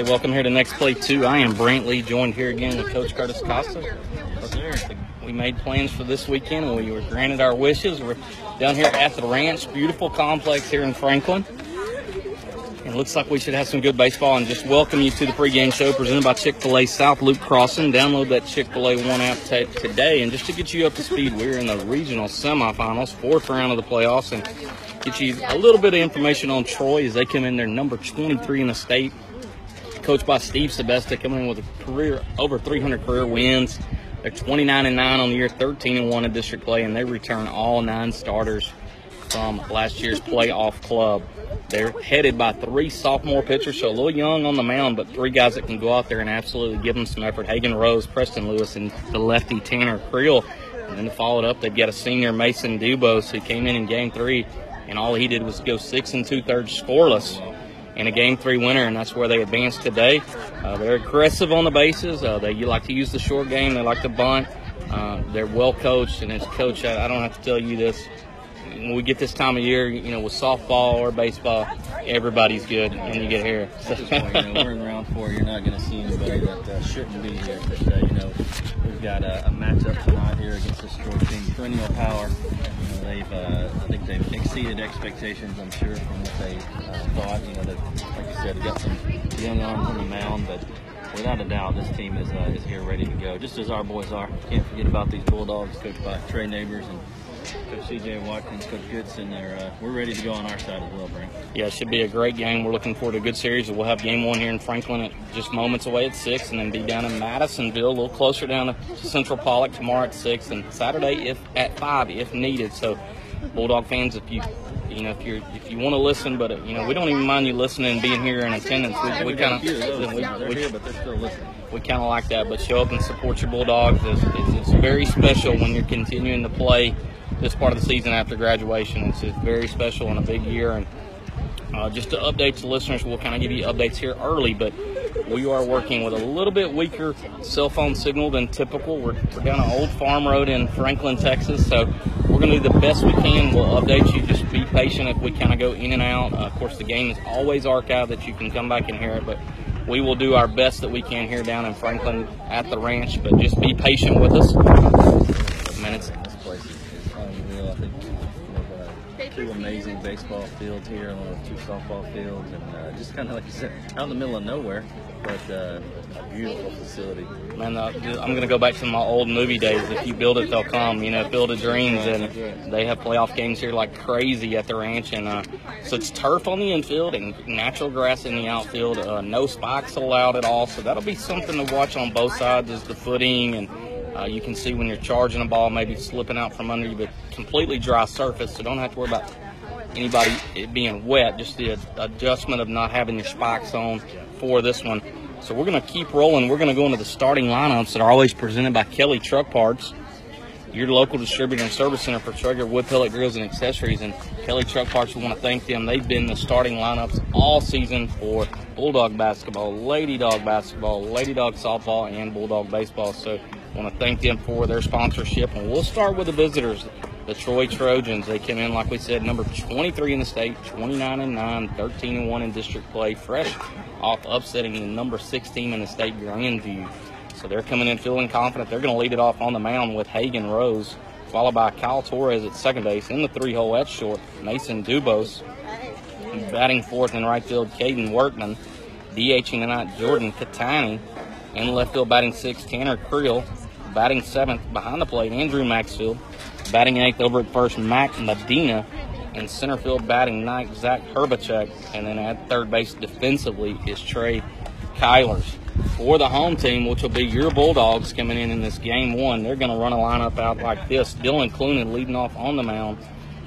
right, welcome here to Next Play 2. I am Brantley, joined here again with Coach Curtis Acosta. We made plans for this weekend and we were granted our wishes. We're down here at the ranch, beautiful complex here in Franklin. It looks like we should have some good baseball and just welcome you to the pregame show presented by Chick-fil-A South Loop Crossing. Download that Chick-fil-A One app t- today and just to get you up to speed, we're in the regional semifinals, fourth round of the playoffs and get you a little bit of information on Troy as they come in there number 23 in the state coached by Steve Sebesta, coming in with a career over 300 career wins. They're 29 and 9 on the year, 13 and 1 in district play, and they return all nine starters from last year's playoff club. They're headed by three sophomore pitchers, so a little young on the mound, but three guys that can go out there and absolutely give them some effort. Hagen Rose, Preston Lewis, and the lefty Tanner Creel. And then to follow it up, they've got a senior Mason Dubose who came in in game three, and all he did was go six and two thirds scoreless in a game three winner, and that's where they advanced today. Uh, they're aggressive on the bases. Uh, they like to use the short game. They like to bunt. Uh, they're well coached, and as coach, I, I don't have to tell you this. When we get this time of year, you know, with softball or baseball, everybody's good, and you get here. You know, we're in round four. You're not going to see anybody that uh, shouldn't be here. But, uh, you know, we've got a, a matchup tonight here against this Troy team. Perennial power. You know, they've, uh, I think they've exceeded expectations. I'm sure from what they uh, thought. You know, like you said, they've got some young arms on the mound, but without a doubt, this team is uh, is here ready to go. Just as our boys are. Can't forget about these Bulldogs, coached by Trey Neighbors and. Coach CJ Watkins, Coach Goodson, they're, uh, we're ready to go on our side as well, Brent. Yeah, it should be a great game. We're looking forward to a good series. We'll have game one here in Franklin at just moments away at six, and then be down in Madisonville, a little closer down to Central Pollok tomorrow at six, and Saturday if at five if needed. So, Bulldog fans, if you you know if you're if you want to listen, but uh, you know we don't even mind you listening and being here in attendance. We, we kind of those, of you know, they're here, but they're still listening. we kind of like that. But show up and support your Bulldogs. It's, it's, it's very special when you're continuing to play this part of the season after graduation. It's, it's very special and a big year. And uh, just to update the listeners, we'll kind of give you updates here early, but we are working with a little bit weaker cell phone signal than typical. We're, we're down an old farm road in Franklin, Texas, so we're going to do the best we can. We'll update you. Just be patient if we kind of go in and out. Uh, of course, the game is always archived that you can come back and hear it, but we will do our best that we can here down in Franklin at the ranch, but just be patient with us. Two amazing baseball fields here, along with two softball fields, and uh, just kind of like you said, out in the middle of nowhere, but uh, a beautiful facility. Man, uh, I'm going to go back to my old movie days. If you build it, they'll come. You know, Field of Dreams, and they have playoff games here like crazy at the ranch. And uh, so it's turf on the infield and natural grass in the outfield. Uh, no spikes allowed at all. So that'll be something to watch on both sides is the footing and. Uh, you can see when you're charging a ball, maybe slipping out from under you, but completely dry surface, so don't have to worry about anybody it being wet. Just the adjustment of not having your spikes on for this one. So we're going to keep rolling. We're going to go into the starting lineups that are always presented by Kelly Truck Parts, your local distributor and service center for Traeger wood pellet grills and accessories. And Kelly Truck Parts, we want to thank them. They've been the starting lineups all season for Bulldog basketball, Lady Dog basketball, Lady Dog softball, and Bulldog baseball. So want to thank them for their sponsorship. And we'll start with the visitors. The Troy Trojans, they came in, like we said, number 23 in the state, 29 and 9, 13 and 1 in district play, fresh off upsetting the number 6 team in the state, Grandview. So they're coming in feeling confident. They're going to lead it off on the mound with Hagen Rose, followed by Kyle Torres at second base. In the three hole, that's short. Mason Dubose batting fourth in right field, Caden Workman. DHing tonight, Jordan Catani. In left field, batting sixth, Tanner Creel. Batting seventh behind the plate, Andrew Maxfield. Batting eighth over at first, Mac Medina. In center field, batting ninth, Zach Herbachek. And then at third base defensively is Trey Kylers. For the home team, which will be your Bulldogs coming in in this game one, they're going to run a lineup out like this. Dylan Clunan leading off on the mound,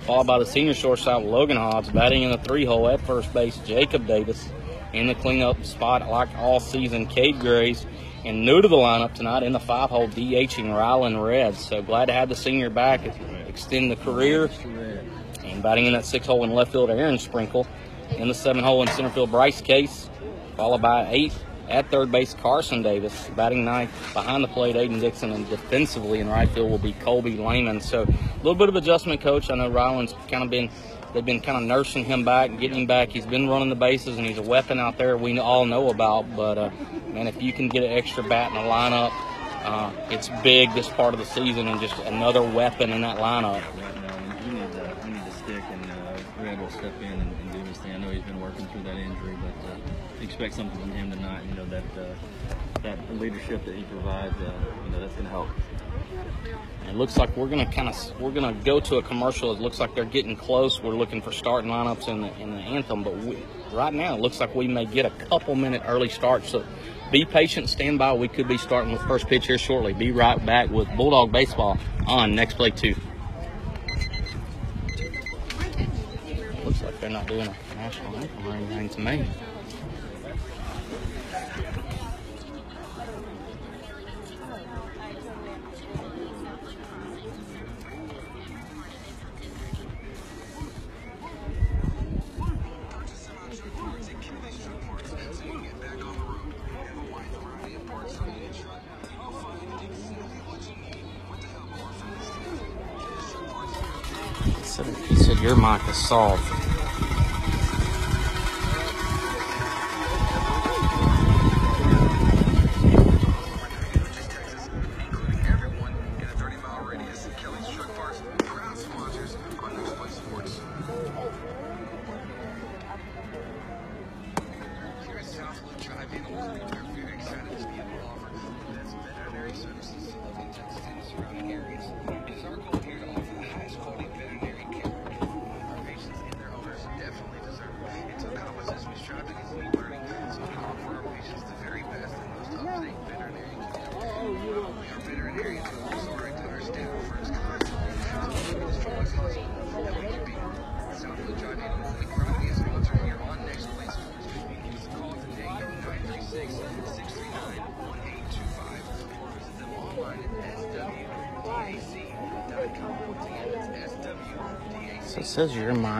followed by the senior shortstop Logan Hobbs, batting in the three hole at first base, Jacob Davis. In the cleanup spot, like all season, Cade Graves. And new to the lineup tonight in the five hole, DHing Rylan Red. So glad to have the senior back, extend the career. And batting in that six hole in left field, Aaron Sprinkle. In the seven hole in center field, Bryce Case. Followed by eight at third base, Carson Davis. Batting ninth behind the plate, Aiden Dixon. And defensively in right field will be Colby Lehman. So a little bit of adjustment, coach. I know Rylan's kind of been. They've been kind of nursing him back, and getting him back. He's been running the bases, and he's a weapon out there we all know about. But uh, man, if you can get an extra bat in the lineup, uh, it's big this part of the season, and just another weapon in that lineup. We need we need to stick, and uh, step in and, and do his thing. I know he's been working through that injury, but uh, expect something from him tonight. You know that uh, that leadership that he provides, uh, that's to help. It looks like we're gonna kind of we're gonna go to a commercial. It looks like they're getting close. We're looking for starting lineups in the in the anthem, but we, right now it looks like we may get a couple minute early start. So be patient, stand by. We could be starting with first pitch here shortly. Be right back with Bulldog baseball on next play two. Looks like they're not doing a national anthem or anything to me. Your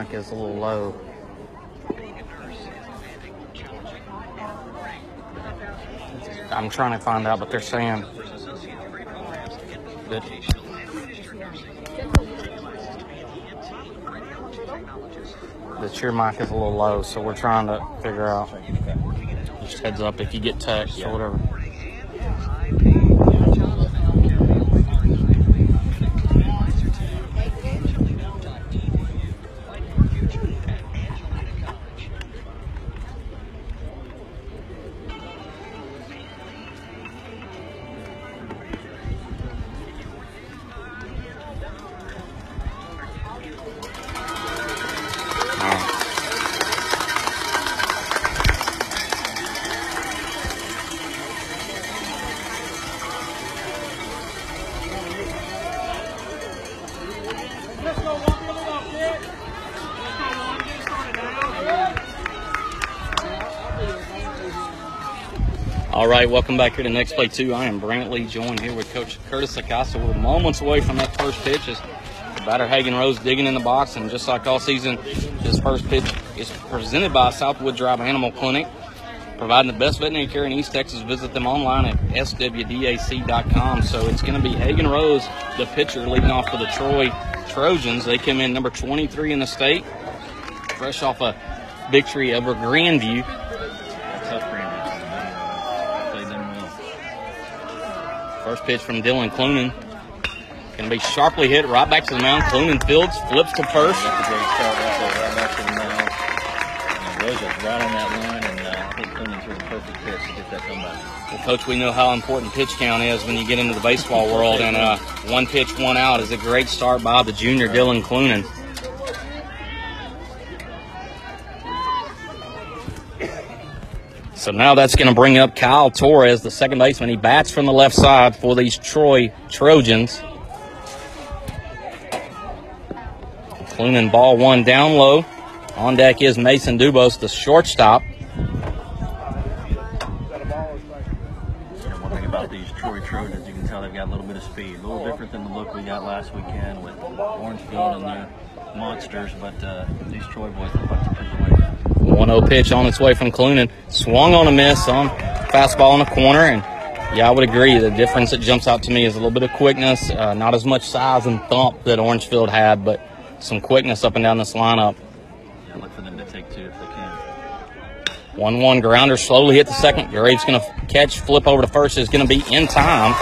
mic is a little low. Being a nurse is demanding, challenging, and rewarding. I'm trying to find out, but they're saying Associate degree programs that vocational and registered nursing. License to be an ENT, radiology technologist, that your mic is a little low, so we're trying to figure out. Just heads up if you get text or whatever. Right, welcome back here to Next Play 2. I am Brantley, joined here with Coach Curtis Acosta. We're moments away from that first pitch as batter Hagen Rose digging in the box. And just like all season, this first pitch is presented by Southwood Drive Animal Clinic, providing the best veterinary care in East Texas. Visit them online at swdac.com. So it's going to be Hagen Rose, the pitcher, leading off for the Troy Trojans. They come in number 23 in the state, fresh off a victory over Grandview. First pitch from Dylan Clunan. Going to be sharply hit right back to the mound. Clunan fields, flips to first. That's a great start. That's a right back to the mound. And right on that line, and uh, I think Clemens was the perfect pitch to get that comeback. Well, Coach, we know how important pitch count is when you get into the baseball world, and uh, one pitch, one out is a great start by the junior Dylan Clunan. So now that's going to bring up Kyle Torres, the second baseman. He bats from the left side for these Troy Trojans. Clunan ball one down low. On deck is Mason Dubose, the shortstop. One thing about these Troy Trojans, you can tell they've got a little bit of speed. A little different than the look we got last weekend with Orangefield and their monsters, but uh, these Troy boys look like they're pretty away. 1 0 pitch on its way from Clunan. Swung on a miss on fastball in the corner. And yeah, I would agree. The difference that jumps out to me is a little bit of quickness, uh, not as much size and thump that Orangefield had, but some quickness up and down this lineup. Yeah, look for them to take two if they can. 1 1 grounder slowly hit the second. Graves going to catch, flip over to first is going to be in time.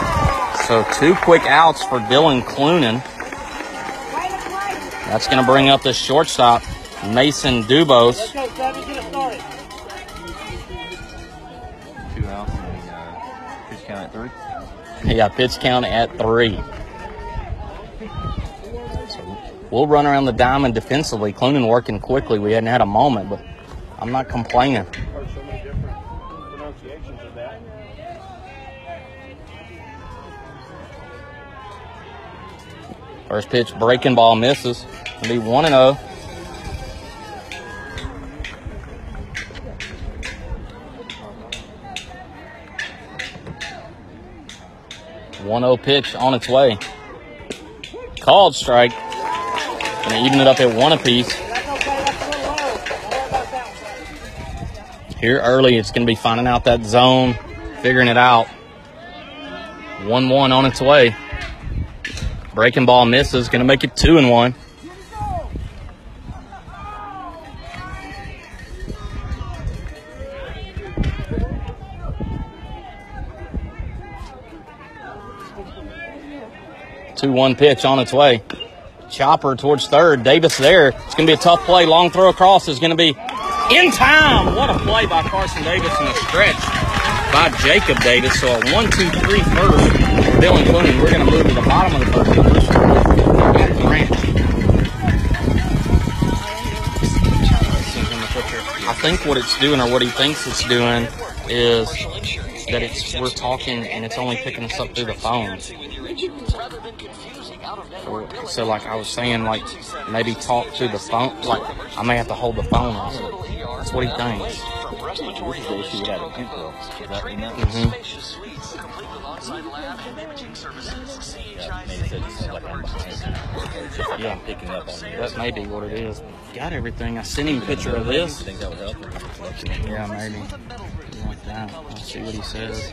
So two quick outs for Dylan Clunan. That's going to bring up the shortstop, Mason Dubose. Two outs and uh, pitch count at three. Yeah, pitch count at three. So we'll run around the diamond defensively. Clunan working quickly. We hadn't had a moment, but I'm not complaining. Heard so many pronunciations of that. First pitch, breaking ball misses. It'll be 1 and oh. 0. Pitch on its way. Called strike. Gonna even it up at one apiece. Here early, it's gonna be finding out that zone, figuring it out. One one on its way. Breaking ball misses, gonna make it two and one. Two one pitch on its way. Chopper towards third. Davis there. It's gonna be a tough play. Long throw across is gonna be in time. What a play by Carson Davis and a stretch by Jacob Davis. So a one, two, three first. for Dylan Clooney. We're gonna move to the bottom of the first. I think what it's doing, or what he thinks it's doing, is that it's we're talking and it's only picking us up through the phone. So, like I was saying, like maybe talk to the phone. Like I may have to hold the phone. That's what he thinks. This is the issue we had at Kemp, Is that in that? hmm Yeah, maybe said it's like I'm behind. It's just like Yeah. I'm picking up on. That may be what it is. Got everything. I sent him a picture of this. think that would help? Yeah, maybe. Like that. I'll see what he says.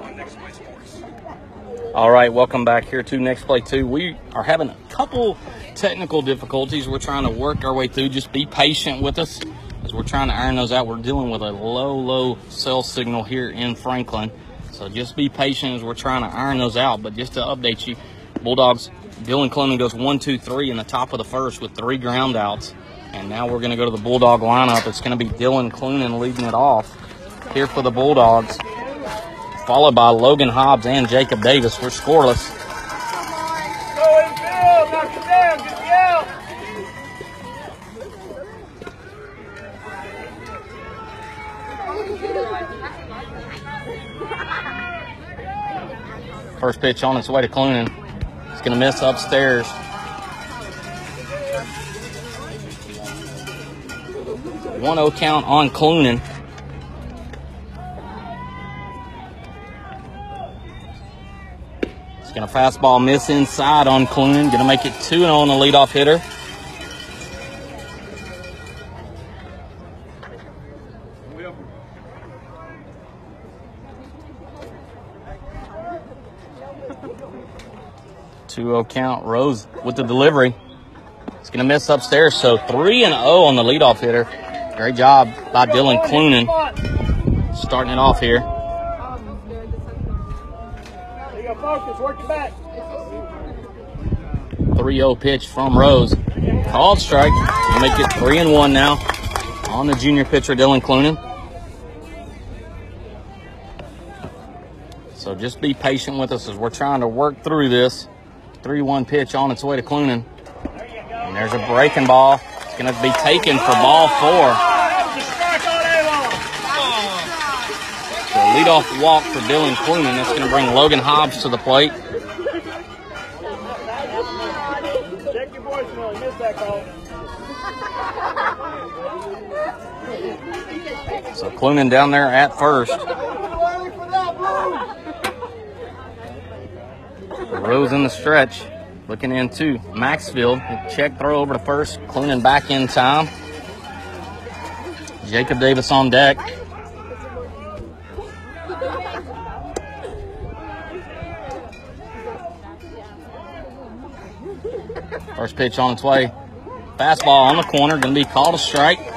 on Next Play Sports. All right, welcome back here to Next Play 2. We are having a couple technical difficulties we're trying to work our way through. Just be patient with us as we're trying to iron those out. We're dealing with a low, low cell signal here in Franklin. So just be patient as we're trying to iron those out. But just to update you, Bulldogs, Dylan Clement goes one, two, three in the top of the first with three ground outs. And now we're going to go to the Bulldog lineup. It's going to be Dylan Clunan leading it off here for the Bulldogs followed by Logan Hobbs and Jacob Davis. We're scoreless. First pitch on its way to Clunan gonna mess upstairs. One O count on Clunan. It's gonna fastball miss inside on Clunan. Gonna make it two and oh on the leadoff hitter. Two zero count. Rose with the delivery. It's gonna miss upstairs. So three and zero on the leadoff hitter. Great job by Dylan Clunan starting it off here. You got focus, work your back. 3 0 pitch from Rose. Called strike. We'll make it 3 and 1 now on the junior pitcher, Dylan Clunan. So just be patient with us as we're trying to work through this. 3 1 pitch on its way to Clunan. And there's a breaking ball. It's going to be taken for ball four. So leadoff walk for Dylan Clunan. That's going to bring Logan Hobbs to the plate. So Clunan down there at first. Rose in the stretch. Looking into Maxfield. Check throw over to first. Clunan back in time. Jacob Davis on deck. First pitch on its way. Fastball on the corner. Going to be called a strike.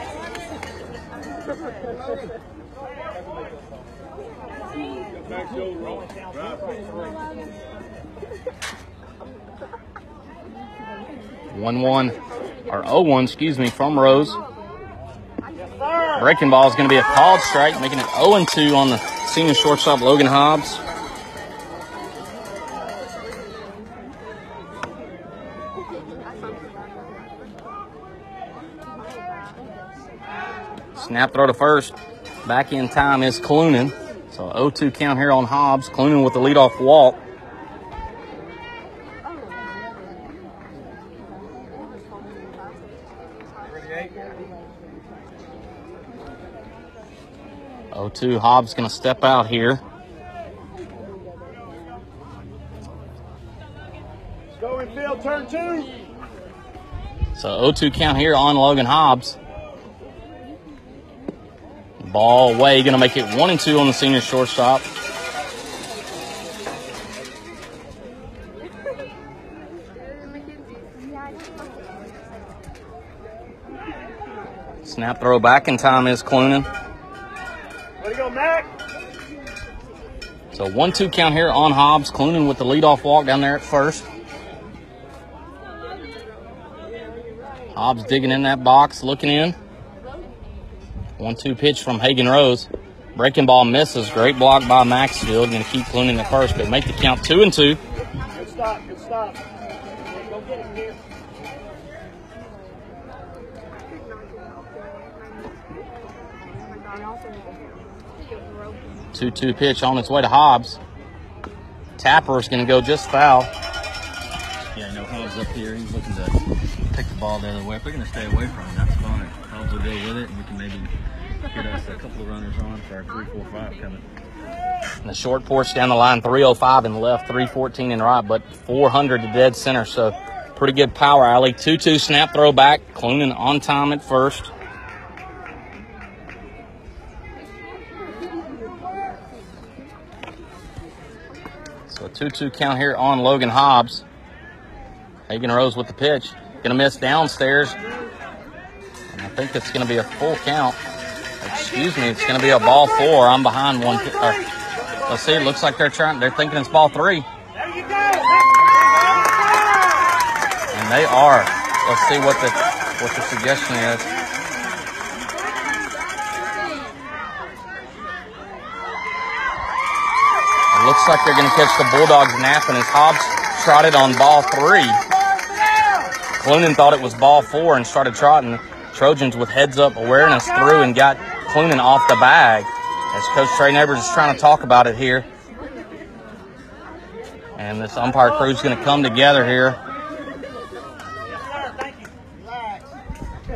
One one or 0-1, excuse me, from Rose. Breaking ball is going to be a called strike, making it 0-2 on the senior shortstop Logan Hobbs. Snap throw to first. Back in time is Clunan. So 0-2 count here on Hobbs. Clunan with the leadoff walk. Oh two, Hobbs gonna step out here. Go in field, turn two. So 0-2 count here on Logan Hobbs. Ball away, gonna make it one and two on the senior shortstop. Snap throw back in time is Clunan. So one two count here on Hobbs. Clunan with the leadoff walk down there at first. Hobbs digging in that box, looking in. One two pitch from Hagen Rose. Breaking ball misses. Great block by Maxfield. Going to keep Clunan at first, but make the count two and two. Good stop. Good stop. Get here. 2 2 pitch on its way to Hobbs. Tapper is going to go just foul. Yeah, no Hobbs up here. He's looking to take the ball the other way. If we're going to stay away from him, that's fine. Hobbs will go with it, and we can maybe get us a couple of runners on for our 3 4 5 coming. And the short porch down the line, 305 in the left, 314 in right, but 400 to dead center. So pretty good power alley. 2 2 snap throw back. Clunan on time at first. So 2 2 count here on Logan Hobbs. Hagen Rose with the pitch. Gonna miss downstairs. And I think it's gonna be a full count. Excuse me, it's gonna be a ball four. I'm behind one. Or, let's see, it looks like they're trying, they're thinking it's ball three. There you go. And they are. Let's see what the what the suggestion is. Looks like they're going to catch the Bulldogs napping as Hobbs trotted on ball three. Clunan thought it was ball four and started trotting. Trojans with heads up awareness through and got Clunan off the bag. As Coach Trey Neighbors is trying to talk about it here. And this umpire crew is going to come together here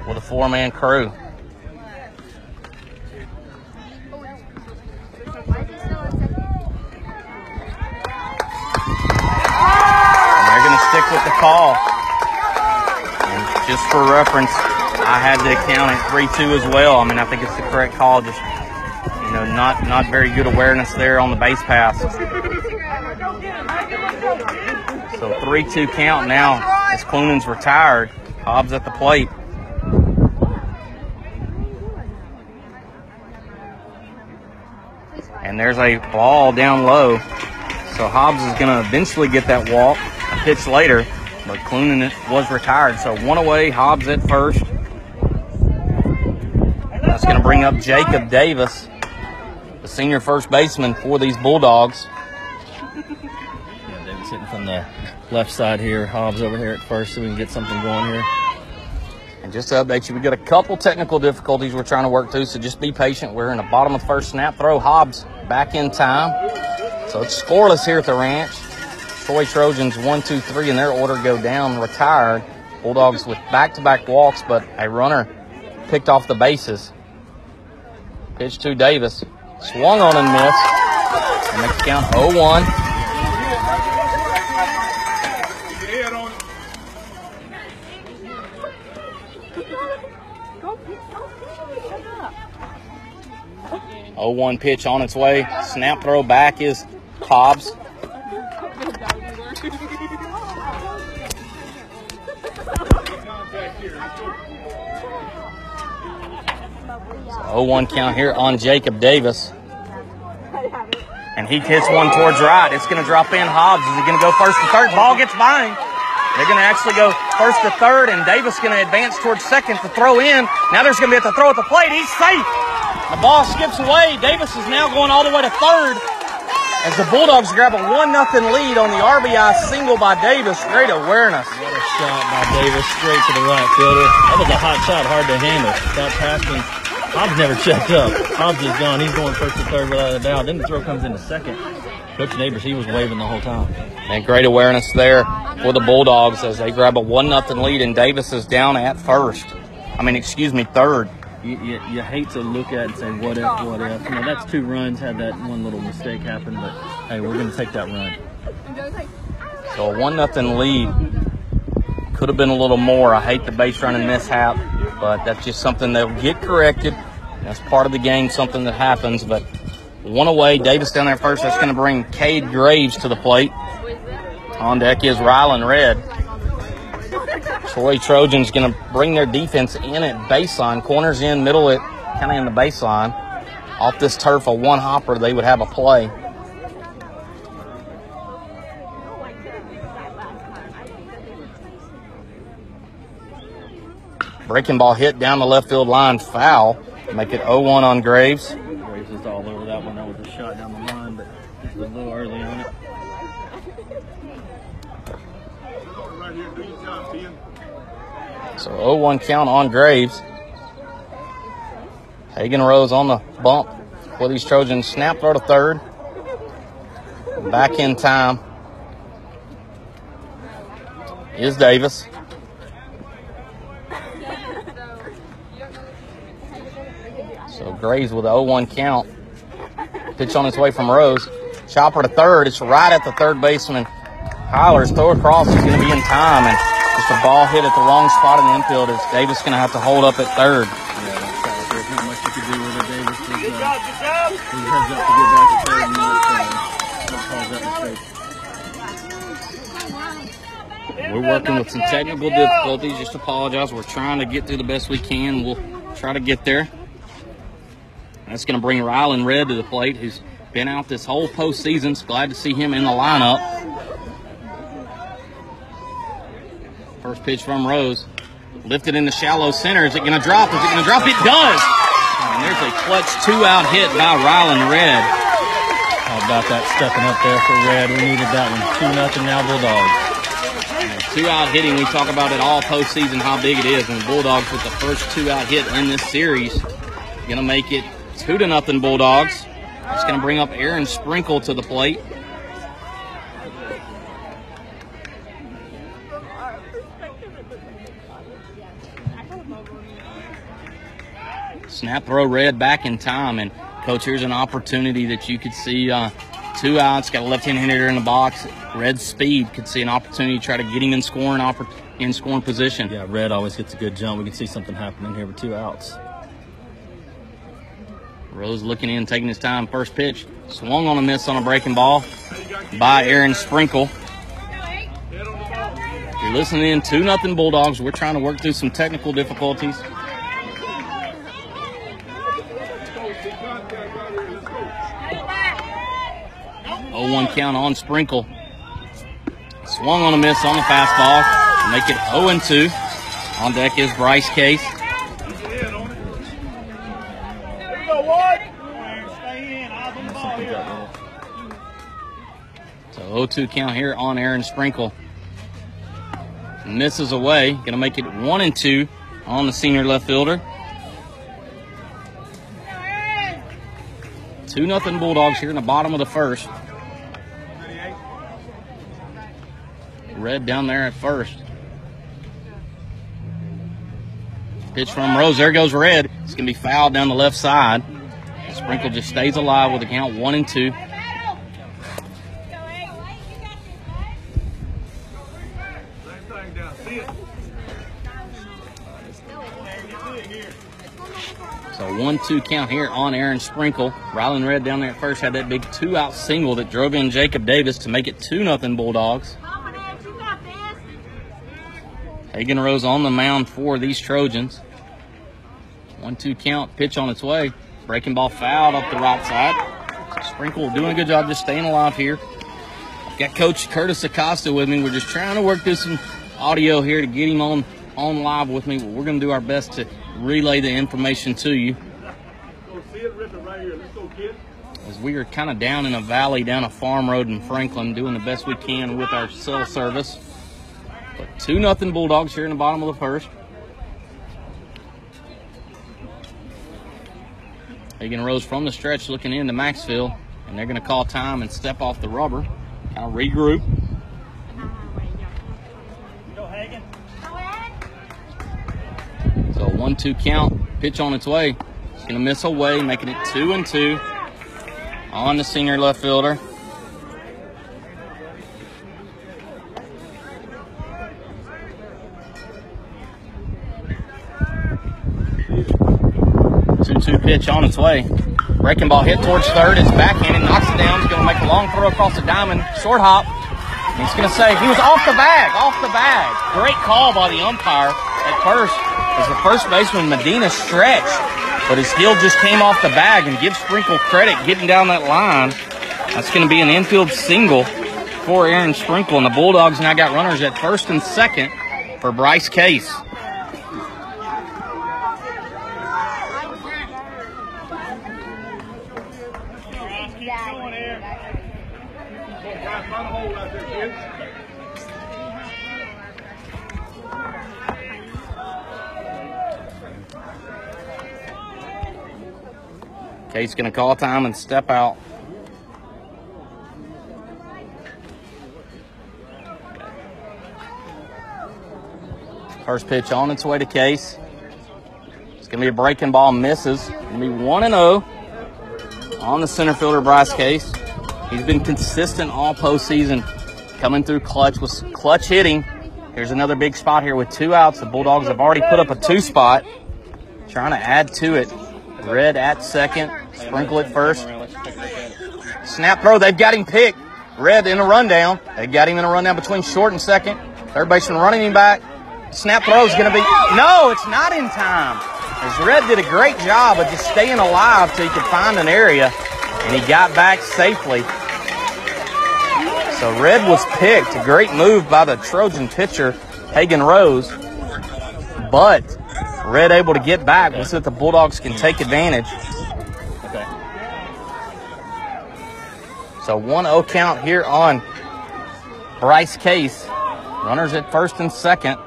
with a four-man crew. stick with the call. And just for reference, I had to count at 3-2 as well. I mean, I think it's the correct call. Just, you know, not, not very good awareness there on the base pass. So 3-2 count now as Clunan's retired. Hobbs at the plate. And there's a ball down low. So Hobbs is going to eventually get that walk a pitch later. But Clunan was retired. So one away, Hobbs at first. That's going to bring up Jacob Davis, the senior first baseman for these Bulldogs. Yeah, Davis hitting from the left side here. Hobbs over here at first so we can get something going here. And just to update you, we got a couple technical difficulties we're trying to work through, so just be patient. We're in the bottom of the first snap throw. Hobbs back in time. So it's scoreless here at the ranch. Troy Trojans one, two, three in their order go down, retired. Bulldogs with back-to-back walks, but a runner picked off the bases. Pitch to Davis. Swung on and missed. And makes the count 0-1. Head on. Oh one pitch on its way. Snap throw back is Hobbs. Here. 0-1 count here on Jacob Davis. And he hits one towards right. It's going to drop in. Hobbs is he going to go first to third? Ball gets by him. They're going to actually go first to third, and Davis going to advance towards second to throw in. Now there's going to be at the throw at the plate. He's safe. The ball skips away. Davis is now going all the way to third as the Bulldogs grab a 1 0 lead on the RBI single by Davis. Great awareness. What a shot by Davis straight to the right fielder. That was a hot shot, hard to handle. Got past him. Hobbs never checked up. Hobbs is gone. He's going first to third without a doubt. Then the throw comes into second. Coach Neighbors, he was waving the whole time. And great awareness there for the Bulldogs as they grab a 1 0 lead, and Davis is down at first. I mean, excuse me, third. You, you, you hate to look at and say, what if, what if. You know, that's two runs, had that one little mistake happen, but hey, we're going to take that run. So a 1 0 lead. Could have been a little more. I hate the base running mishap, but that's just something that'll get corrected. That's part of the game, something that happens. But one away, Davis down there first. That's going to bring Cade Graves to the plate. On deck is Rylan Red. Troy Trojans going to bring their defense in at baseline. Corners in, middle it, kind of in the baseline. Off this turf, a one hopper, they would have a play. Breaking ball hit down the left field line, foul. Make it 0 1 on Graves. Graves is all over that one. That was a shot down the line, but just a little early on it. Right here, do your job, Ian. So 0 1 count on Graves. Hagen Rose on the bump for these Trojans. Snap throw to third. Back in time is Davis. So Graves with a 0 1 count. Pitch on its way from Rose. Chopper to third. It's right at the third baseman. Hyler's throw across is going to be in time, and just a ball hit at the wrong spot in the infield. Is Davis going to have to hold up at third? We're working with some technical difficulties. Just apologize. We're trying to get through the best we can. We'll try to get there. That's going to bring Rylan Red to the plate, who's been out this whole postseason. So glad to see him in the lineup. First pitch from Rose. Lifted in the shallow center. Is it going to drop? Is it going to drop? It does. And there's a clutch two-out hit by Rylan Red. How about that stepping up there for Red? We needed that one. 2 nothing now Bulldogs. Two out hitting, we talk about it all postseason how big it is. And the Bulldogs with the first two out hit in this series, gonna make it two to nothing Bulldogs. It's gonna bring up Aaron Sprinkle to the plate. Snap throw red back in time, and coach, here's an opportunity that you could see uh, Two outs, got a left-hand hitter in the box. Red speed could see an opportunity to try to get him in scoring oppor- in scoring position. Yeah, Red always gets a good jump. We can see something happening here with two outs. Rose looking in, taking his time. First pitch, swung on a miss on a breaking ball by Aaron Sprinkle. You're listening in, 2 nothing Bulldogs. We're trying to work through some technical difficulties. One count on Sprinkle. Swung on a miss on the fastball. Make it 0 and 2. On deck is Bryce Case. So 0-2 count here on Aaron Sprinkle. Misses away. Gonna make it one and two on the senior left fielder. Two nothing Bulldogs here in the bottom of the first. Red down there at first. Pitch from Rose. There goes Red. It's gonna be fouled down the left side. Sprinkle just stays alive with a count one and two. So one two count here on Aaron Sprinkle. Rylan Red down there at first had that big two out single that drove in Jacob Davis to make it two nothing Bulldogs. Hagen Rose on the mound for these Trojans. One two count, pitch on its way. Breaking ball fouled up the right side. Sprinkle doing a good job just staying alive here. Got Coach Curtis Acosta with me. We're just trying to work through some audio here to get him on on live with me. We're going to do our best to relay the information to you. As we are kind of down in a valley down a farm road in Franklin, doing the best we can with our cell service. But two nothing Bulldogs here in the bottom of the first. Hagen Rose from the stretch looking into Maxfield, and they're going to call time and step off the rubber, kind of regroup. So one two count, pitch on its way. It's going to miss away, making it two and two on the senior left fielder. Two-two pitch on its way. Breaking ball hit towards third. It's backhanded, knocks it down. He's going to make a long throw across the diamond. Short hop. He's going to say he was off the bag, off the bag. Great call by the umpire at first as the first baseman Medina stretched, but his heel just came off the bag and give Sprinkle credit getting down that line. That's going to be an infield single for Aaron Sprinkle, and the Bulldogs now got runners at first and second for Bryce Case. Keep going here. Go, Bryce. Find a hole out there, Case going to call time and step out. First pitch on its way to Case. It's going to be a breaking ball, misses. Going to be 1 and 0 on the center fielder, Bryce Case. He's been consistent all postseason, coming through clutch with clutch hitting. Here's another big spot here with two outs. The Bulldogs have already put up a two spot, trying to add to it. Red at second, sprinkle it first. Snap throw, they've got him picked. Red in a rundown. They got him in a rundown between short and second. Third baseman running him back. Snap throw is going to be no, it's not in time. As Red did a great job of just staying alive till he could find an area, and he got back safely. So Red was picked. A great move by the Trojan pitcher, Hagen Rose. But Red able to get back. We'll see if the Bulldogs can take advantage. So 1-0 count here on Bryce Case. Runners at first and second.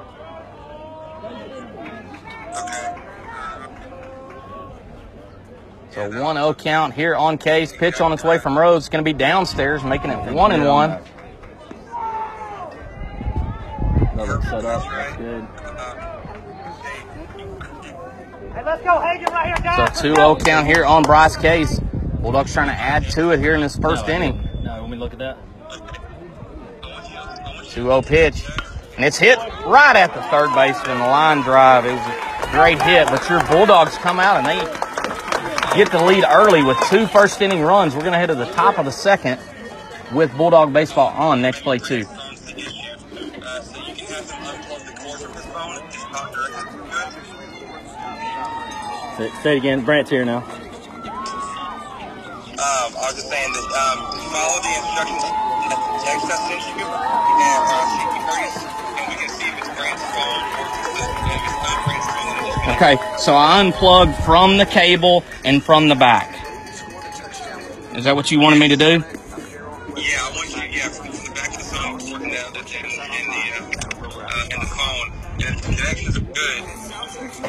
So 1-0 count here on Case. Pitch on its way from Rose. It's going to be downstairs, making it one and one. Another set up. That's good. Hey, let's go, Hagen, right here, So guys. 2-0 count here on Bryce Case. Bulldogs trying to add to it here in this first No, inning. me to look at that? 2-0 pitch. And it's hit right at the third baseman, the line drive. It was a great hit, but your Bulldogs come out and they get the lead early with two first inning runs. We're going to head to the top of the second with Bulldog Baseball on next play two. phone's the issue. So you can have them unplug the cord from this phone and just talk directly to it. Say, say it again. Brant's here now. Um, I was just saying that um, follow the instructions that the text I sent you, and uh, see if Curtis, and we can see if it's Brand's phone or if it's, if it's not Okay, so I unplugged from the cable and from the back. Is that what you wanted me to do? Yeah, I want you. Yeah, from, from the back of the phone, working down the in, in the uh, uh, in the phone, the connections are good,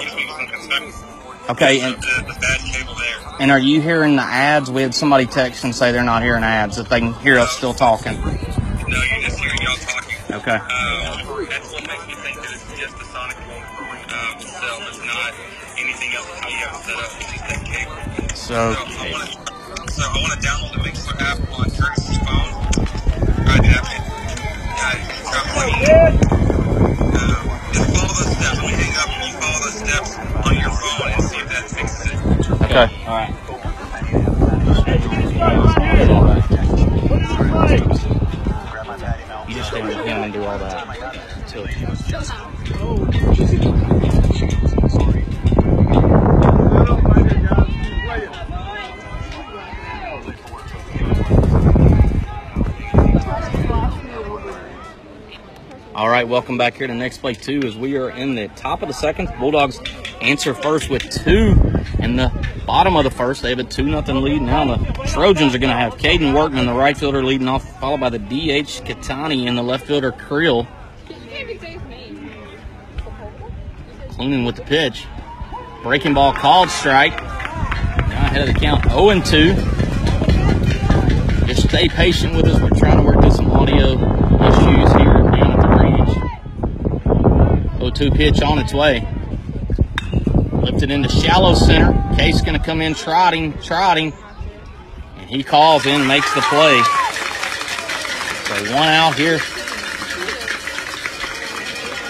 just need some construction. Okay, and, the, the bad cable there. and are you hearing the ads? We had somebody text and say they're not hearing ads, that they can hear us still talking. No, you're just hearing y'all talking. Okay. Um, So, So I want to, so I want to download the Mixlr app on Curtis's phone. Right now, yeah, try plugging. Um, just follow those steps. Let me hang up and you follow those steps on your phone and see if that fixes it. okay. All right. Right, welcome back here to next play two as we are in the top of the second. Bulldogs answer first with two in the bottom of the first. They have a two nothing lead. Now the Trojans are going to have Caden Workman, the right fielder, leading off, followed by the DH Katani and the left fielder Creel. Clunan with the pitch. Breaking ball called strike. Now ahead of the count 0 2. Just stay patient with us. We're trying to work through some audio issues here down at the range. 0 2 pitch on its way. Lifted into shallow center. Case going to come in trotting, trotting. And he calls in, makes the play. So one out here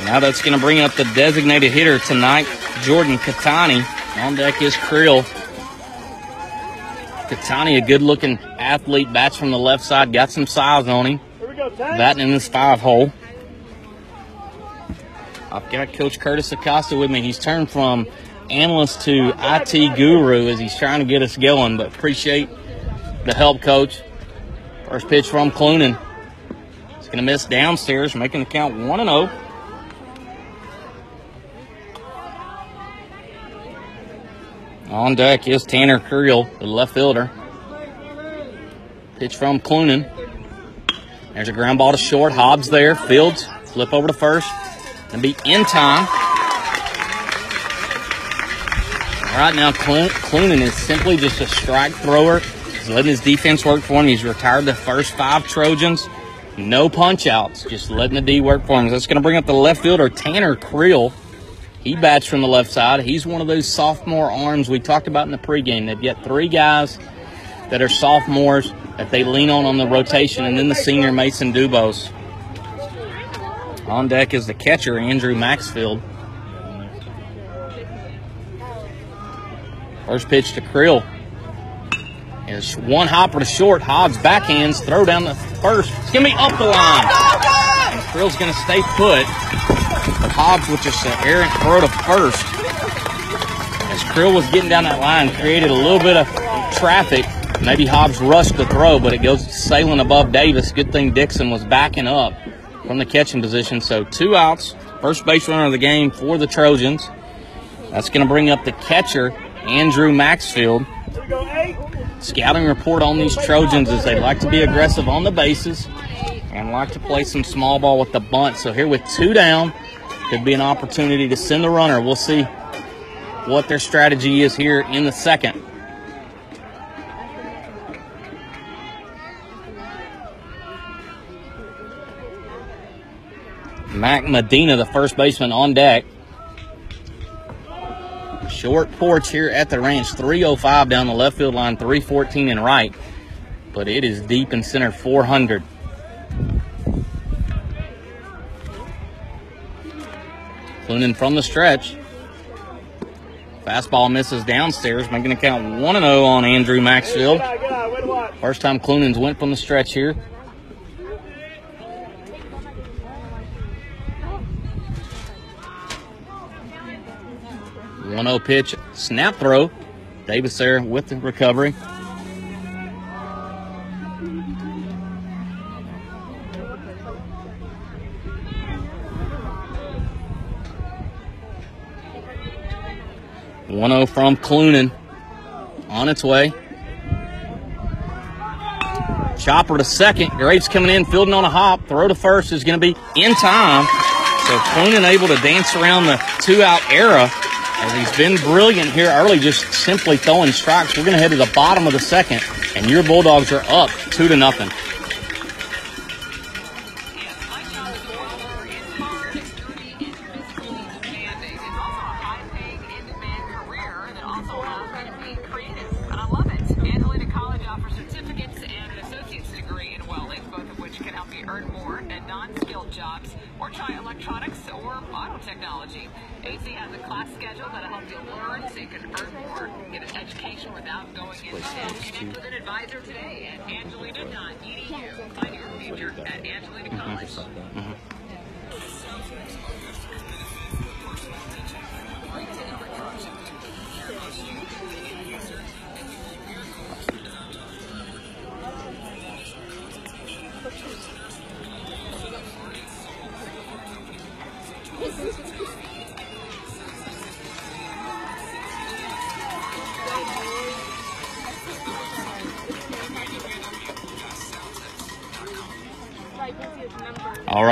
now that's going to bring up the designated hitter tonight, Jordan Katani. On deck is Creel. Katani, a good looking athlete, bats from the left side, got some size on him. Batting in this five hole. I've got Coach Curtis Acosta with me. He's turned from analyst to IT guru as he's trying to get us going, but appreciate the help, Coach. First pitch from Clunan. He's going to miss downstairs, making the count 1 and oh. 0. On deck is Tanner Creel, the left fielder. Pitch from Clunan. There's a ground ball to short. Hobbs there. Fields. Flip over to first. And be in time. All right, now Clunan is simply just a strike thrower. He's letting his defense work for him. He's retired the first five Trojans. No punch outs. Just letting the D work for him. That's going to bring up the left fielder, Tanner Creel. He bats from the left side. He's one of those sophomore arms we talked about in the pregame. They've got three guys that are sophomores that they lean on on the rotation, and then the senior Mason Dubose. On deck is the catcher, Andrew Maxfield. First pitch to Creel. Is one hopper to short. Hobbs backhands, throw down the first. It's going to be up the line. And Creel's going to stay put. Hobbs with just an errant throw to first. As Creel was getting down that line, created a little bit of traffic. Maybe Hobbs rushed the throw, but it goes sailing above Davis. Good thing Dixon was backing up from the catching position. So two outs, first base runner of the game for the Trojans. That's going to bring up the catcher, Andrew Maxfield. Scouting report on these Trojans is they like to be aggressive on the bases and like to play some small ball with the bunt. So here with two down, could be an opportunity to send the runner. We'll see what their strategy is here in the second. Mac Medina, the first baseman, on deck. Short porch here at the ranch. 305 down the left field line, 314 in right. but it is deep in center 400. Clunan from the stretch. Fastball misses downstairs, making a count 1 0 on Andrew Maxfield. Good eye, good eye. Way to watch. First time Clunan's went from the stretch here. One zero pitch, snap throw. Davis there with the recovery. One zero from Clunan on its way. Chopper to second. Graves coming in, fielding on a hop. Throw to first is going to be in time. So Clunan able to dance around the two out era he's been brilliant here early, just simply throwing strikes. We're going to head to the bottom of the second, and your Bulldogs are up two to nothing.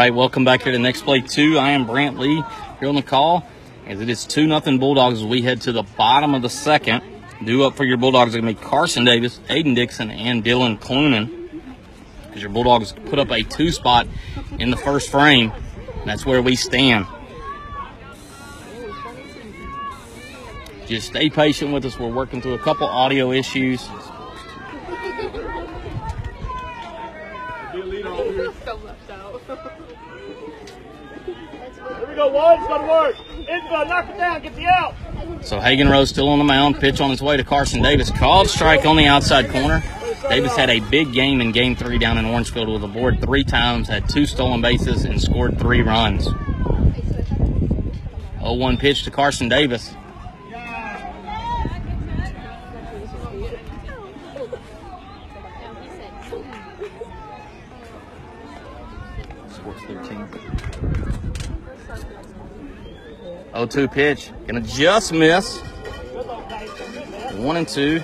Right, welcome back here to next play two. I am Brant Lee here on the call. As it is two nothing Bulldogs as we head to the bottom of the second. Due up for your Bulldogs are going to be Carson Davis, Aiden Dixon, and Dylan Clunan. Because your Bulldogs put up a two spot in the first frame. That's where we stand. Just stay patient with us. We're working through a couple audio issues. Be a leader over here. Here we go. It's gonna work. Knock it down. Get out. So Hagen Rose still on the mound. Pitch on his way to Carson Davis. Called strike on the outside corner. Davis had a big game in game three down in Orangefield with a board three times, had two stolen bases, and scored three runs. 0 1 pitch to Carson Davis. 0 2 pitch. Gonna just miss. One and two.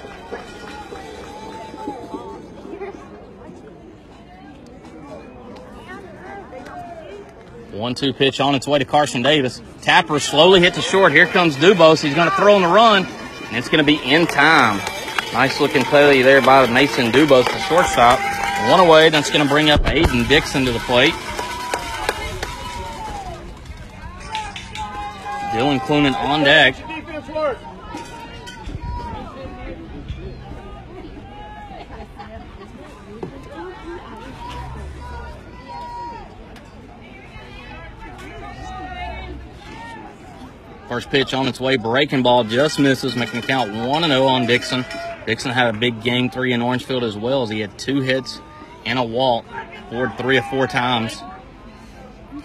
One two pitch on its way to Carson Davis. Tapper slowly hit the short. Here comes Dubose. He's going to throw on the run, and it's going to be in time. Nice looking play there by Mason Dubose, the shortstop. One away. That's going to bring up Aiden Dixon to the plate. Dylan Clunan on deck. First pitch on its way, breaking ball just misses, making count 1 0 on Dixon. Dixon had a big game three in Orangefield as well as he had two hits and a walk, scored three or four times,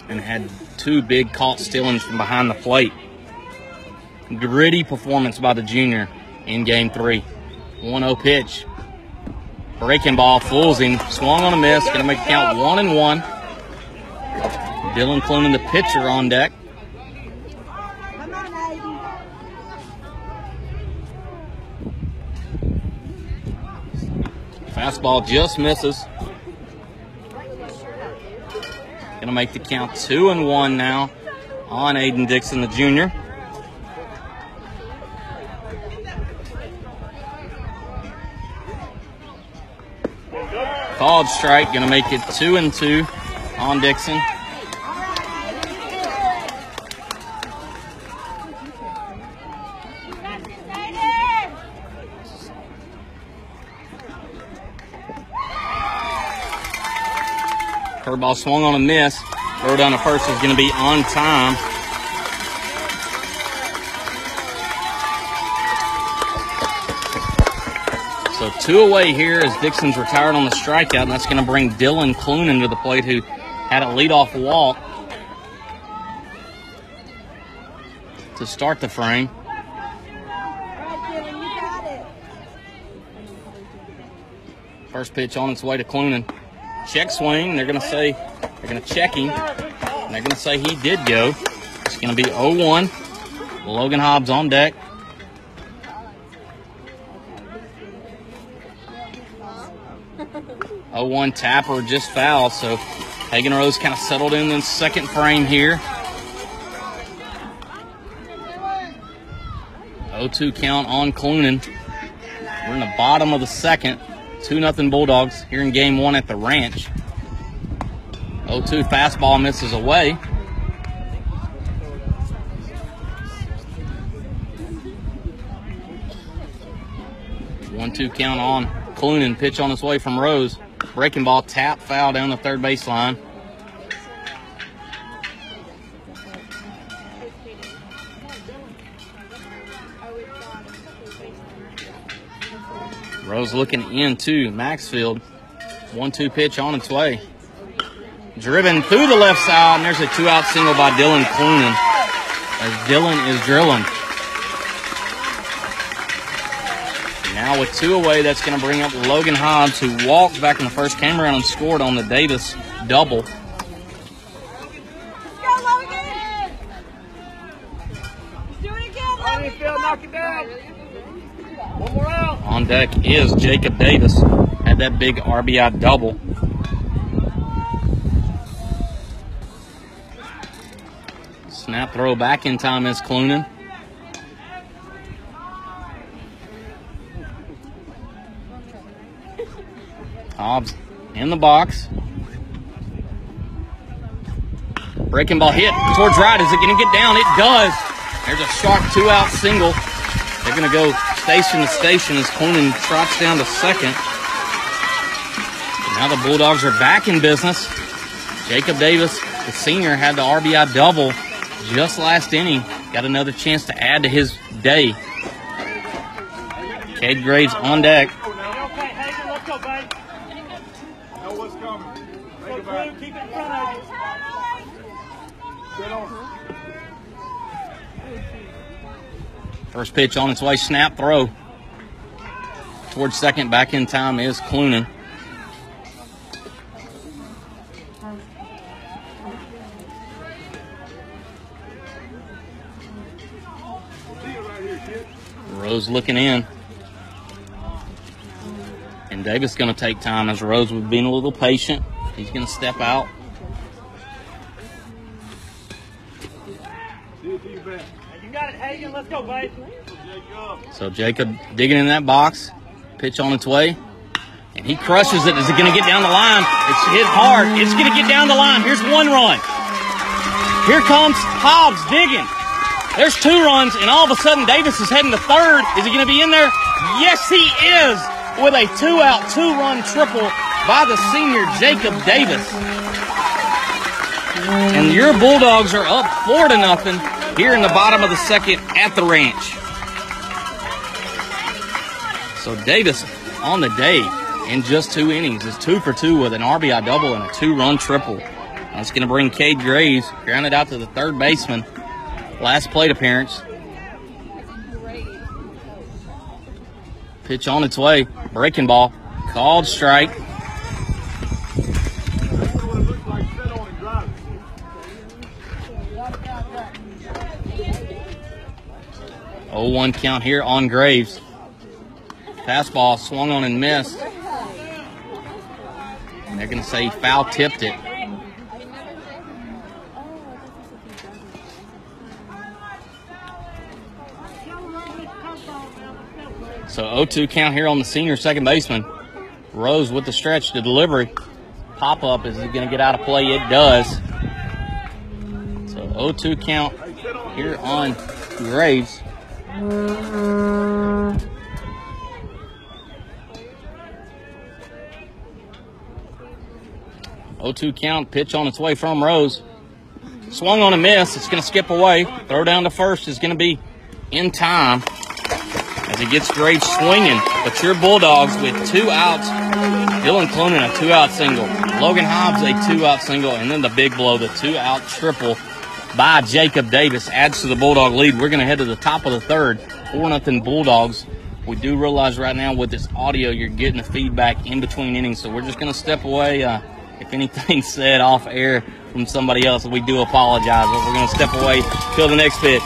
and had two big caught stealings from behind the plate. Gritty performance by the junior in game three. 1 0 pitch. Breaking ball fools him, swung on a miss, going to make count 1 and 1. Dylan Clunan, the pitcher, on deck. Fastball just misses. Gonna make the count two and one now on Aiden Dixon, the junior. Called strike, gonna make it two and two on Dixon. Curveball swung on a miss. Throw down the first is going to be on time. Two away here as Dixon's retired on the strikeout, and that's going to bring Dylan Clunan to the plate, who had a leadoff walk to start the frame. First pitch on its way to Clunan. Check swing. They're going to say they're going to check him. They're going to say he did go. It's going to be 0-1. Logan Hobbs on deck. Oh one tapper just foul, so Hagen Rose kind of settled in the second frame here. 0-2 count on Clunan. We're in the bottom of the second. 2 nothing Bulldogs here in game one at the ranch. 0-2 fastball misses away. One-two count on Clunan. Pitch on its way from Rose. Breaking ball, tap, foul down the third baseline. Rose looking into Maxfield. One-two pitch on its way. Driven through the left side, and there's a two-out single by Dylan Clunan. As Dylan is drilling. Now with two away, that's going to bring up Logan Hobbs, who walked back in the first, came around and scored on the Davis double. Go, Logan! Do it again, Logan! Phil, knock it down! One more out. On deck is Jacob Davis. at that big RBI double. Snap throw back in time is Clunan. Hobbs in the box. Breaking ball hit towards right. Is it going to get down? It does. There's a sharp two out single. They're going to go station to station as Clunan trots down to second. Now the Bulldogs are back in business. Jacob Davis, the senior, had the RBI double just last inning. Got another chance to add to his day. Cade Graves on deck. Okay, Hagen, let's go, babe. Know what's coming. Think about it. Keep it in front of you. Get on. First pitch on its way, snap throw. Towards second, back in time is Clunan. Rose looking in. And Davis going to take time as Rose was being a little patient. He's going to step out. Hagen. Let's go, babe. So Jacob digging in that box, pitch on its way, and he crushes it. Is it going to get down the line? It's hit hard. It's going to get down the line. Here's one run. Here comes Hobbs digging. There's two runs, and all of a sudden Davis is heading to third. Is he going to be in there? Yes, he is, with a two-out, two-run triple by the senior Jacob Davis. And your Bulldogs are up four to nothing here in the bottom of the second at the ranch. So Davis on the day in just two innings is two for two with an RBI double and a two-run triple. That's going to bring Cade Graves grounded out to the third baseman. Last plate appearance. Pitch on its way. Breaking ball. Called strike. Oh one count here on Graves. Fastball swung on and missed. And they're going to say foul tipped it. So 0-2 count here on the senior second baseman. Rose with the stretch to delivery. Pop up is going to get out of play? It does. So 0-2 count here on Graves. 0-2 count, pitch on its way from Rose. Swung on a miss. It's going to skip away. Throw down to first is going to be in time as he gets Graves swinging. But your Bulldogs with two outs. Dylan Clunan, a two-out single. Logan Hobbs, a two-out single. And then the big blow, the two-out triple by Jacob Davis adds to the Bulldog lead. We're going to head to the top of the third. 4 nothing Bulldogs. We do realize right now with this audio, you're getting the feedback in between innings. So we're just going to step away. Uh, if anything's said off air from somebody else, we do apologize. But we're going to step away till the next pitch.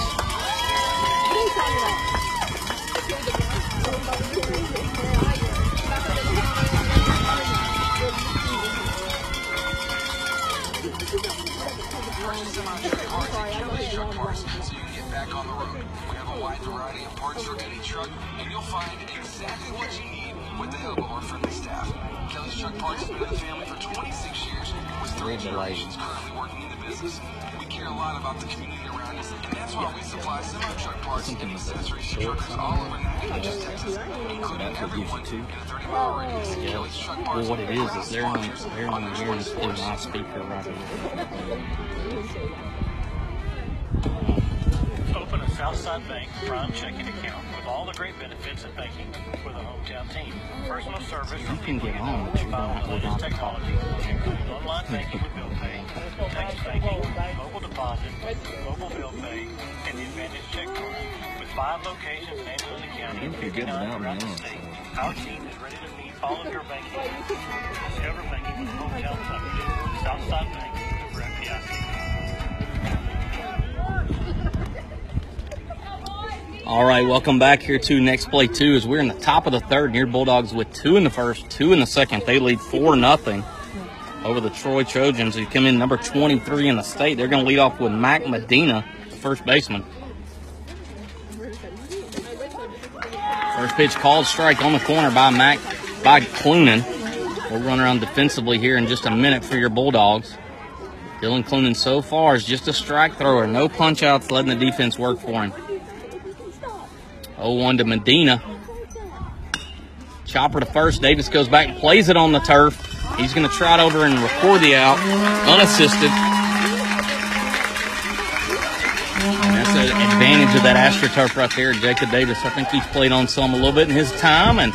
They're they're only hearing this through my speaker right here. Open a Southside Bank Prime checking account with all the great benefits of banking with a hometown team. Personal service from You can people get who on, know but you follow have the latest technology, including online banking with bill pay, text banking, mobile deposit, mobile bill pay, and the Advantage Check Card. With five locations in Angelina County and You're good 59 now, throughout the state, our team all of your banking. Banking with hometown coverage. Southside Bank, FDIC. All right, welcome back here to next play two. As we're in the top of the third, near Bulldogs with two in the first, two in the second. They lead four nothing over the Troy Trojans, who come in number 23 in the state. They're going to lead off with Mac Medina, first baseman. First pitch called strike on the corner by Mac by Clunan. We'll run around defensively here in just a minute for your Bulldogs. Dylan Clunan so far is just a strike thrower, no punch outs, letting the defense work for him. 0-1 to Medina. Chopper to first. Davis goes back and plays it on the turf. He's going to trot over and record the out, unassisted. That's an advantage of that AstroTurf right there. Jacob Davis, I think he's played on some a little bit in his time and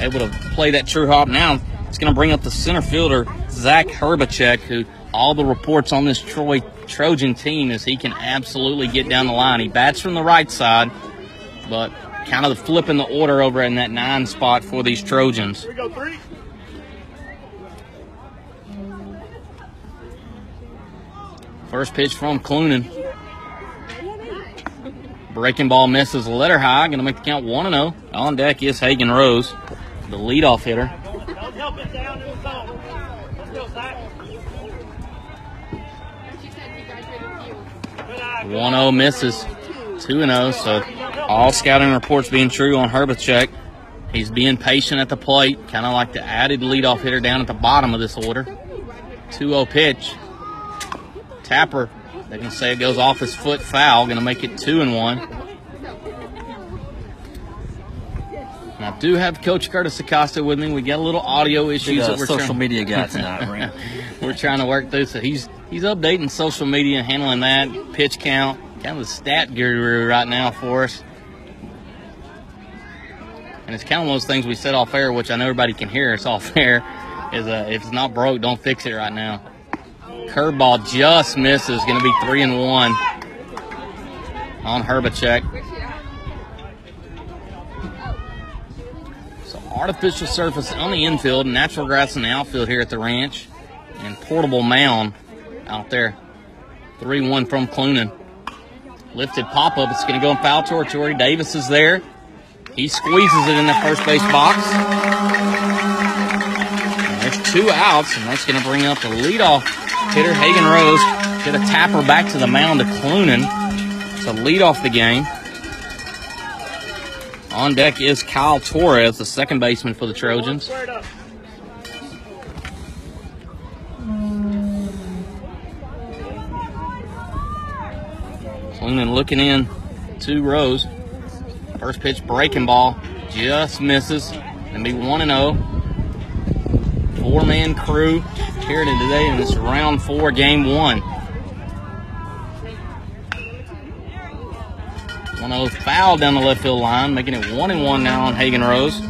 able to play that true hop. Now it's going to bring up the center fielder, Zach Herbacek, who all the reports on this Troy Trojan team is he can absolutely get down the line. He bats from the right side, but kind of flipping the order over in that nine spot for these Trojans. Here we go, three. First pitch from Clunan. Breaking ball misses a letter high. Going to make the count 1 0. On deck is Hagen Rose, the leadoff hitter. 1 eye. 0 misses. 2 and 0. So all scouting reports being true on Herbacek. He's being patient at the plate, kind of like the added leadoff hitter down at the bottom of this order. 2 0 pitch. Tapper, they can say it goes off his foot foul, going to make it 2 and 1. I do have Coach Curtis Acosta with me. We got a little audio issues that we're social trying- media guy tonight, we're trying to work through. So he's he's updating social media, handling that pitch count, kind of a stat guru right now for us. And it's kind of one of those things we said off air, which I know everybody can hear. It's off air. Is uh, if it's not broke, don't fix it right now. Curveball just misses. Going to be three and one on Herbacek. Artificial surface on the infield, natural grass in the outfield here at the ranch, and portable mound out there. 3-1 from Clunan. Lifted pop-up. It's going to go in foul territory. Davis is there. He squeezes it in the first base box. And there's two outs, and that's going to bring up the leadoff hitter, Hagen Rose. Get a tapper back to the mound to Clunan to lead off the game. On deck is Kyle Torres, the second baseman for the Trojans. Looking in, two rows. First pitch breaking ball, just misses. And be 1 and 0. Four man crew here today in this round four, game one. One of those foul down the left field line, making it one and one now on Hagen Rose.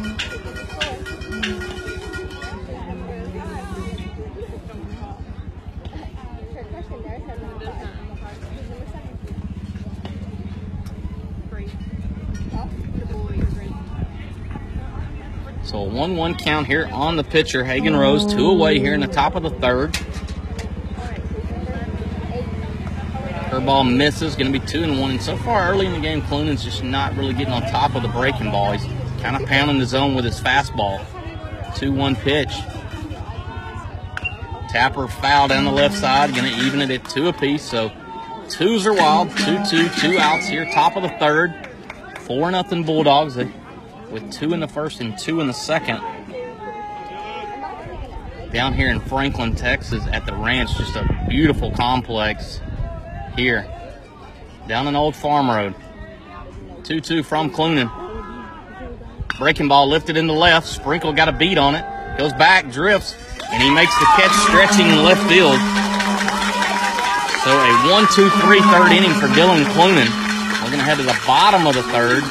So a 1 1 count here on the pitcher. Hagen Rose, two away here in the top of the third. Ball misses, going to be 2 and 1. And so far early in the game, Clunan's just not really getting on top of the breaking ball. He's kind of pounding the zone with his fastball. 2 1 pitch. Tapper foul down the left side, going to even it at two apiece. So twos are wild. 2 2, outs here, top of the third. 4 nothing Bulldogs. With two in the first and two in the second. Down here in Franklin, Texas, at the ranch, just a beautiful complex here. Down an old farm road. 2 2 from Clunan. Breaking ball lifted in the left. Sprinkle got a beat on it. Goes back, drifts, and he makes the catch stretching in left field. So a 1 2 3 third inning for Dylan Clunan. We're going to head to the bottom of the third.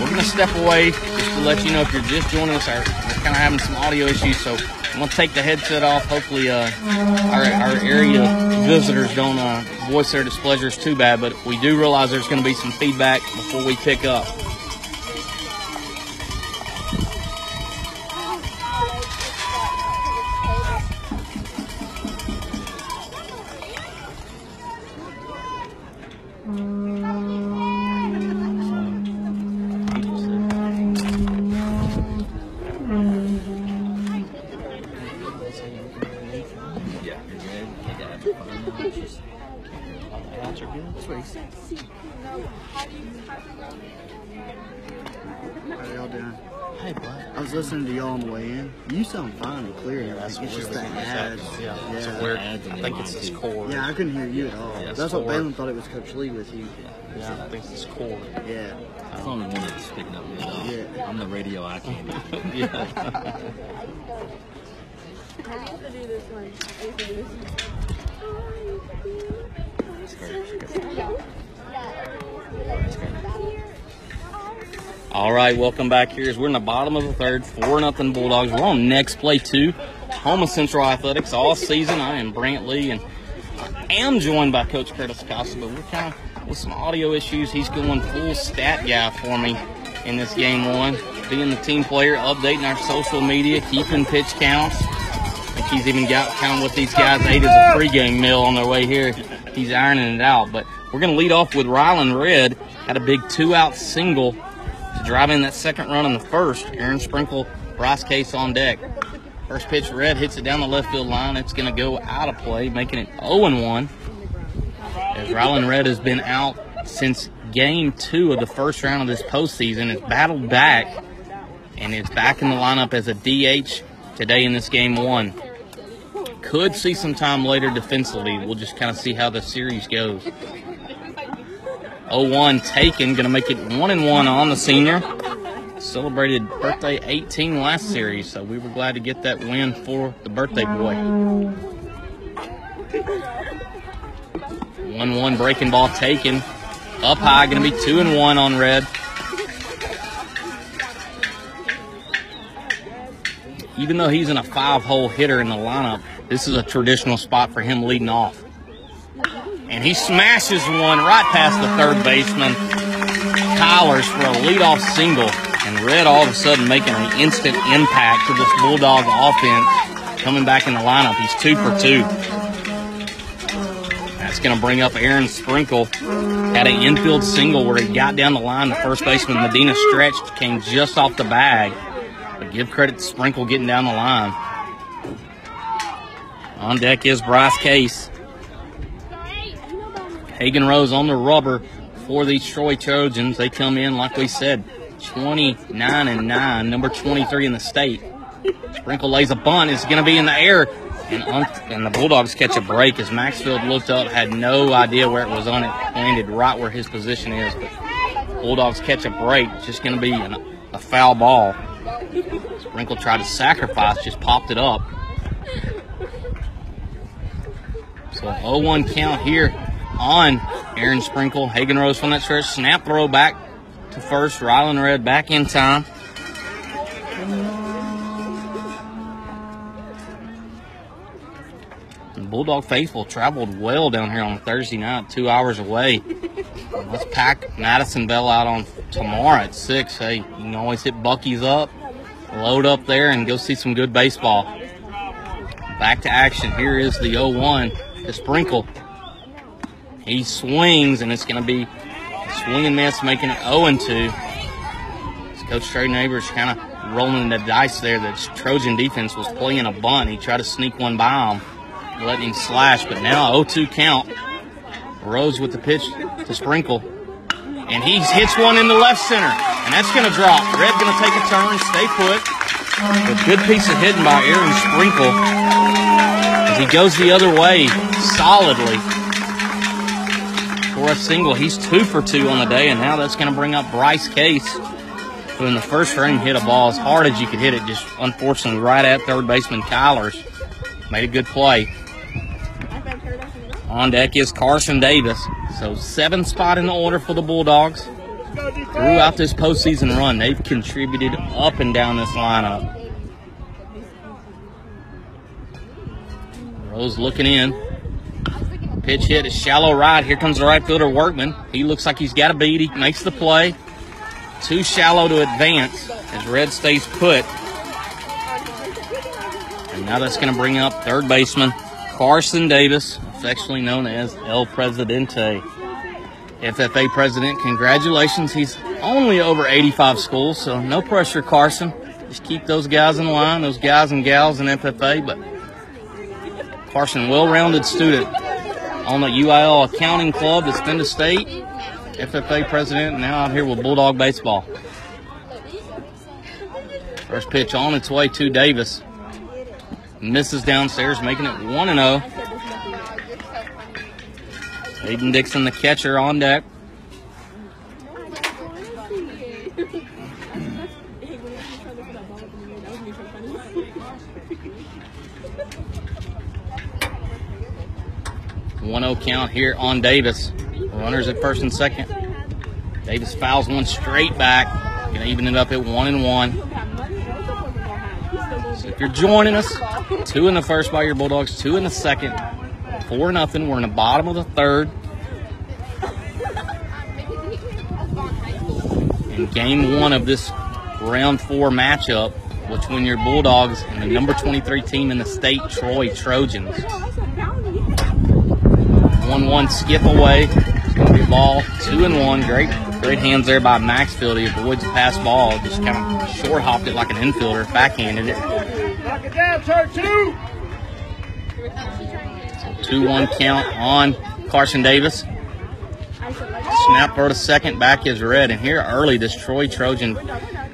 We're going to step away just to let you know if you're just joining us, we're kind of having some audio issues, so I'm to take the headset off. Hopefully, uh, our, our area visitors don't uh, voice their displeasures too bad, but we do realize there's to be some feedback before we pick up. You sound fine and clear. Like, it's just the ads. Yeah, it's Yeah. a weird. Ads I think it's the his mic. cord. Yeah, I couldn't hear you at all. Yeah, That's what forward. Balin thought it was Coach Lee with you. Yeah, I think it's his cord. Yeah. It's the only one that's picking up me. though. Yeah. I'm the radio eye candy. yeah. All right, welcome back here. As we're in the bottom of the third, four nothing Bulldogs. We're on next play two, home of Central Athletics all season. I am Brant Lee, and I am joined by Coach Curtis Costa, but we're kind of with some audio issues. He's going full stat guy for me in this game one, being the team player, updating our social media, keeping pitch counts. Think he's even got kind of what these guys ate as a pregame meal on their way here. He's ironing it out, but we're going to lead off with Rylan Red. Had a big two-out single in that second run in the first. Aaron Sprinkle, Bryce Case on deck. First pitch, Red hits it down the left field line. It's going to go out of play, making it 0-1. As Rylan Red has been out since game two of the first round of this postseason, has battled back and is back in the lineup as a DH today in this game one. Could see some time later defensively. We'll just kind of see how the series goes. 0-1 taken, going to make it 1 and 1 on the senior. Celebrated birthday 18 last series, so we were glad to get that win for the birthday boy. 1-1 breaking ball taken. Up high, going to be 2 and 1 on red. Even though he's in a five-hole hitter in the lineup, this is a traditional spot for him leading off. And he smashes one right past the third baseman, Kyler's, for a leadoff single. And Red all of a sudden making an instant impact to this Bulldog offense coming back in the lineup. He's two for two. That's going to bring up Aaron Sprinkle. Had an infield single where he got down the line. The first baseman, Medina, stretched, came just off the bag. But give credit to Sprinkle getting down the line. On deck is Bryce Case. Hagen Rose on the rubber for these Troy Trojans. They come in, like we said, 29 and 9, number 23 in the state. Sprinkle lays a bunt. It's going to be in the air. And, and the Bulldogs catch a break as Maxfield looked up, had no idea where it was on it, landed right where his position is. But Bulldogs catch a break. Just going to be an, a foul ball. Sprinkle tried to sacrifice, just popped it up. So 0-1 count here on Aaron Sprinkle. Hagen Rose from that stretch. Snap throw back to first. Rylan Red back in time. Bulldog faithful traveled well down here on Thursday night, two hours away. Let's pack Madisonville out on tomorrow at six. Hey, you can always hit Buc-ee's up, load up there, and go see some good baseball. Back to action. Here is the 0-1 to Sprinkle. He swings, and it's going to be a swing and miss, making it 0-2. As Coach Trey Neighbors kind of rolling the dice there. The Trojan defense was playing a bunt. He tried to sneak one by him, letting him slash, but now 0-2 count. Rose with the pitch to Sprinkle. And he hits one in the left center. And that's going to drop. Red going to take a turn, stay put. A good piece of hitting by Aaron Sprinkle. As he goes the other way solidly for a single. He's two for two on the day. And now that's going to bring up Bryce Case, who in the first frame hit a ball as hard as you could hit it. Just unfortunately right at third baseman Kyler's. Made a good play. On deck is Carson Davis. So seven spot in the order for the Bulldogs. Throughout this postseason run, they've contributed up and down this lineup. Rose looking in. Pitch hit is shallow right. Here comes the right fielder Workman. He looks like he's got a beat. He makes the play. Too shallow to advance as Red stays put. And now that's going to bring up third baseman Carson Davis, affectionately known as El Presidente. FFA president, congratulations. He's only over 85 schools, so no pressure, Carson. Just keep those guys in line, those guys and gals in FFA. But Carson, well-rounded student on the UIL accounting club that's been to state, FFA president, now out here with Bulldog baseball. First pitch on its way to Davis. Misses downstairs, making it 1 0. Aiden Dixon, the catcher, on deck. One zero count here on Davis. Runners at first and second. Davis fouls one straight back. Gonna even it up at one and one. So if you're joining us, two in the first by your Bulldogs, two in the second. Four nothing. We're in the bottom of the third. In game one of this round four matchup between your Bulldogs and the number 23 team in the state, Troy Trojans. 1-1 skip away. It's to be ball, two and one. Great, great hands there by Maxfield. He avoids a pass ball, just kind of short hopped it like an infielder, backhanded it. Knock it down, turn two. 2-1 count on Carson Davis. Snap throw to second, back is red. And here early, this Troy Trojan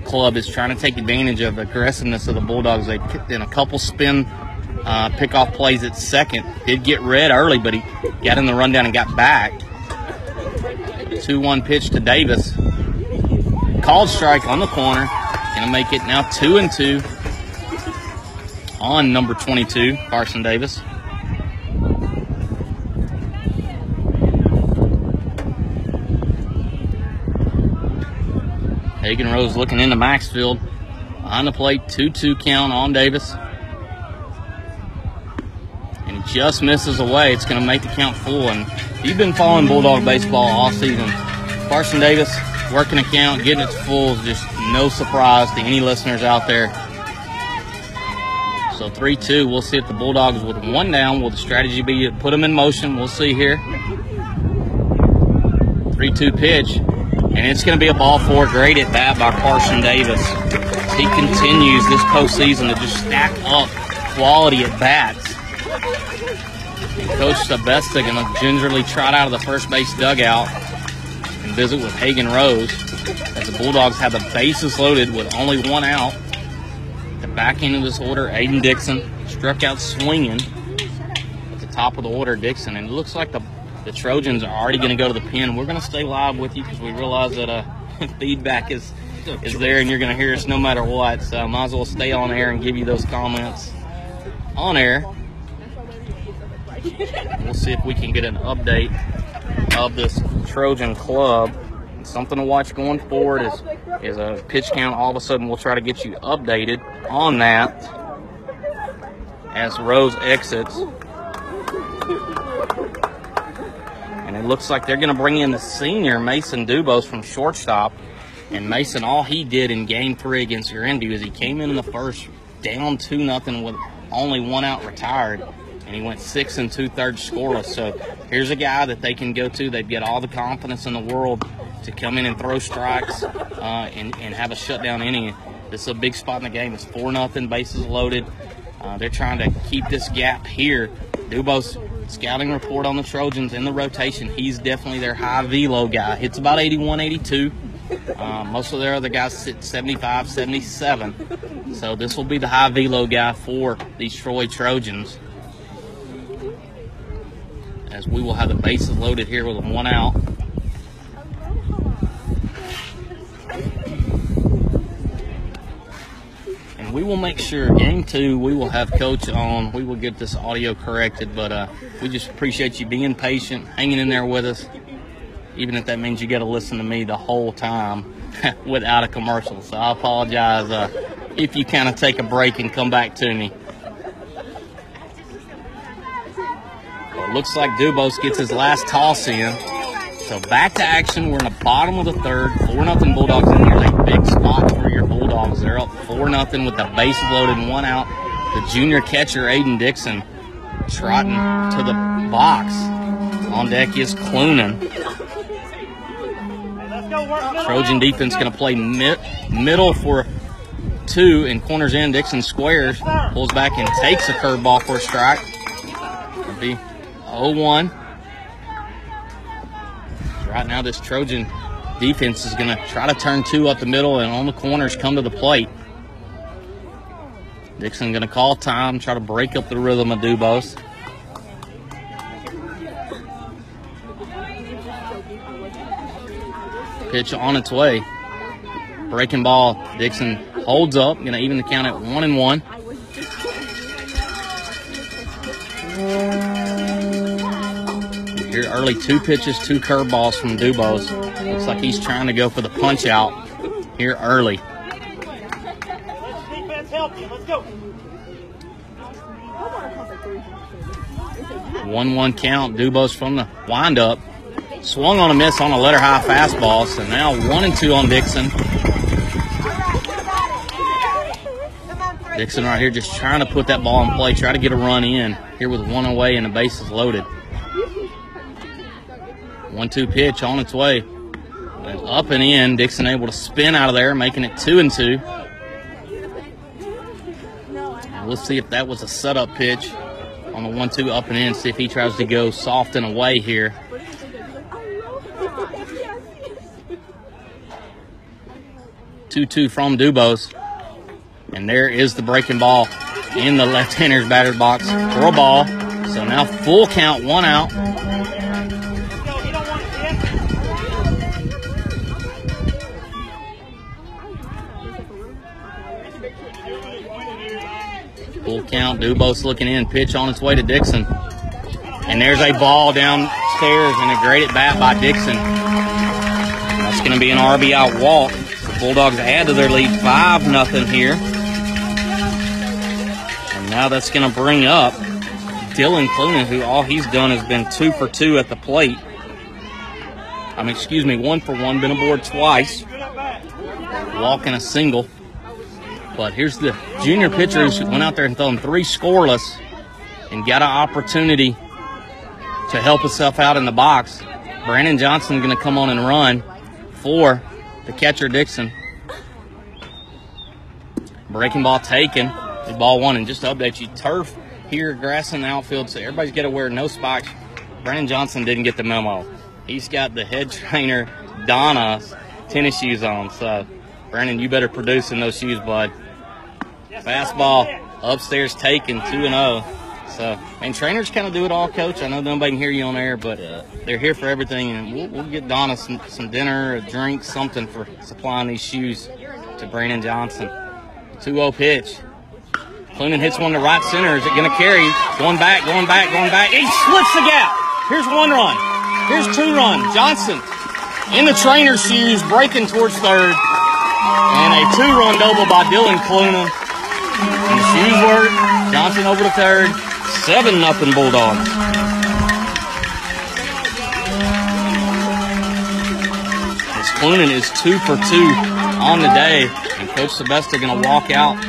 club is trying to take advantage of the aggressiveness of the Bulldogs. They in a couple spin uh, pickoff plays at second. Did get red early, but he got in the rundown and got back. 2-1 pitch to Davis. Called strike on the corner. Gonna make it now 2 and 2 on number 22, Carson Davis. Hagen Rose looking into Maxfield. On the plate, 2-2 count on Davis. Just misses away. It's going to make the count full. And you've been following Bulldog baseball all season. Carson Davis working a count, getting it full is just no surprise to any listeners out there. So 3-2. We'll see if the Bulldogs with one down, will the strategy be to put them in motion? We'll see here. 3-2 pitch. And it's going to be a ball four. Great at bat by Carson Davis. He continues this postseason to just stack up quality at bats. Coach Sebesta going to gingerly trot out of the first base dugout and visit with Hagen Rose as the Bulldogs have the bases loaded with only one out. The back end of this order, Aiden Dixon struck out swinging at the top of the order, Dixon. And it looks like the the Trojans are already going to go to the pen. We're going to stay live with you because we realize that uh, feedback is is there and you're going to hear us no matter what. So might as well stay on air and give you those comments on air. We'll see if we can get an update of this Trojan club. Something to watch going forward is is a pitch count. All of a sudden, we'll try to get you updated on that as Rose exits. And it looks like they're going to bring in the senior Mason Dubose from shortstop. And Mason, all he did in game three against Grandview is he came in in the first down two nothing with only one out retired, and he went six and two thirds scoreless. So here's a guy that they can go to. They've got all the confidence in the world to come in and throw strikes uh, and, and have a shutdown inning. This is a big spot in the game. It's four nothing, bases loaded. Uh, they're trying to keep this gap here. Dubose scouting report on the Trojans in the rotation. He's definitely their high velo guy. Hits about 81, 82. Uh, most of their other guys sit 75, 77. So this will be the high velo guy for these Troy Trojans. As we will have the bases loaded here with one out. And we will make sure game two we will have coach on. We will get this audio corrected, but uh, we just appreciate you being patient, hanging in there with us even if that means you got to listen to me the whole time without a commercial. So I apologize uh, if you kind of take a break and come back to me. Well, it looks like Dubose gets his last toss in. So back to action. We're in the bottom of the third. 4 nothing Bulldogs. And here's a big spot for your Bulldogs. They're up 4 nothing with the bases loaded and one out. The junior catcher, Aiden Dixon, trotting to the box. On deck is Clunan. Trojan defense going to play mid, middle for two and corners in. Dixon squares, pulls back and takes a curveball for a strike. Be 0-1. Right now, this Trojan defense is going to try to turn two up the middle and on the corners come to the plate. Dixon going to call time, try to break up the rhythm of Dubose. Pitch on its way. Breaking ball. Dixon holds up. Going to even the count at one and one. Here early, two pitches, two curveballs from Dubose. Looks like he's trying to go for the punch out here early. Let's go. One one count. Dubose from the windup. Swung on a miss on a letter high fastball. So now one and two on Dixon. Dixon right here just trying to put that ball in play, try to get a run in here with one away and the bases loaded. One two pitch on its way. And up and in. Dixon able to spin out of there, making it two and two. And we'll see if that was a setup pitch on the one two up and in. See if he tries to go soft and away here. Two two from Dubose. And there is the breaking ball in the left-hander's batter's box for a ball. So now full count, one out. Count. Dubose looking in. Pitch on its way to Dixon. And there's a ball downstairs and a great at bat by Dixon. That's going to be an RBI walk. The Bulldogs add to their lead 5 nothing here. And now that's going to bring up Dylan Clunan, who all he's done has been two for two at the plate. I mean, excuse me, one for one, been aboard twice, walking a single. But here's the junior pitcher who went out there and thrown three scoreless and got an opportunity to help himself out in the box. Brandon Johnson going to come on and run for the catcher Dixon. Breaking ball taken. Ball one and just to update you, turf here, grass in the outfield, so everybody's got to wear no spikes. Brandon Johnson didn't get the memo. He's got the head trainer Donna's tennis shoes on. So, Brandon, you better produce in those shoes, bud. Fastball upstairs taken 2 and 0. So, and trainers kind of do it all, coach. I know nobody can hear you on air, but uh, they're here for everything. And we'll, we'll get Donna some, some dinner, a drink, something for supplying these shoes to Brandon Johnson. 2 0 pitch. Clunan hits one to right center. Is it going to carry? Going back, going back, going back. He splits the gap. Here's one run. Here's two run. Johnson in the trainer's shoes, breaking towards third. And a two-run double by Dylan Clunan. And shoes work. Johnson over to third. Seven nothing Bulldogs. As Clunan is two for two on the day, and Coach Sebesta going to walk out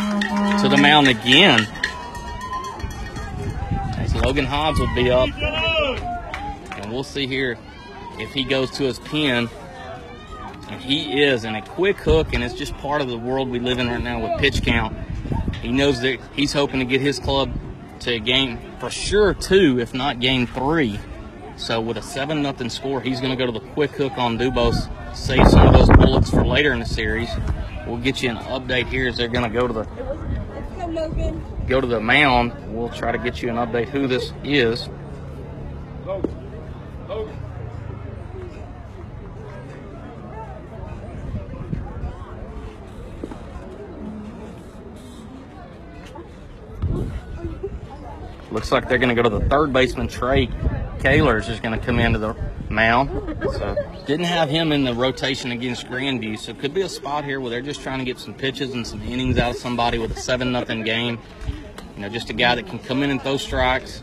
to the mound again. As Logan Hobbs will be up, and we'll see here if he goes to his pen. And he is, and a quick hook, and it's just part of the world we live in right now with pitch count. He knows that he's hoping to get his club to game for sure two, if not game three. So with a seven nothing score, he's going to go to the quick hook on Dubose, save some of those bullets for later in the series. We'll get you an update here as they're going to go to the go to the mound. We'll try to get you an update who this is. Looks like they're going to go to the third baseman. Trey Kaler's is just going to come into the mound. So didn't have him in the rotation against Grandview. So could be a spot here where they're just trying to get some pitches and some innings out of somebody with a seven nothing game. You know, just a guy that can come in and throw strikes,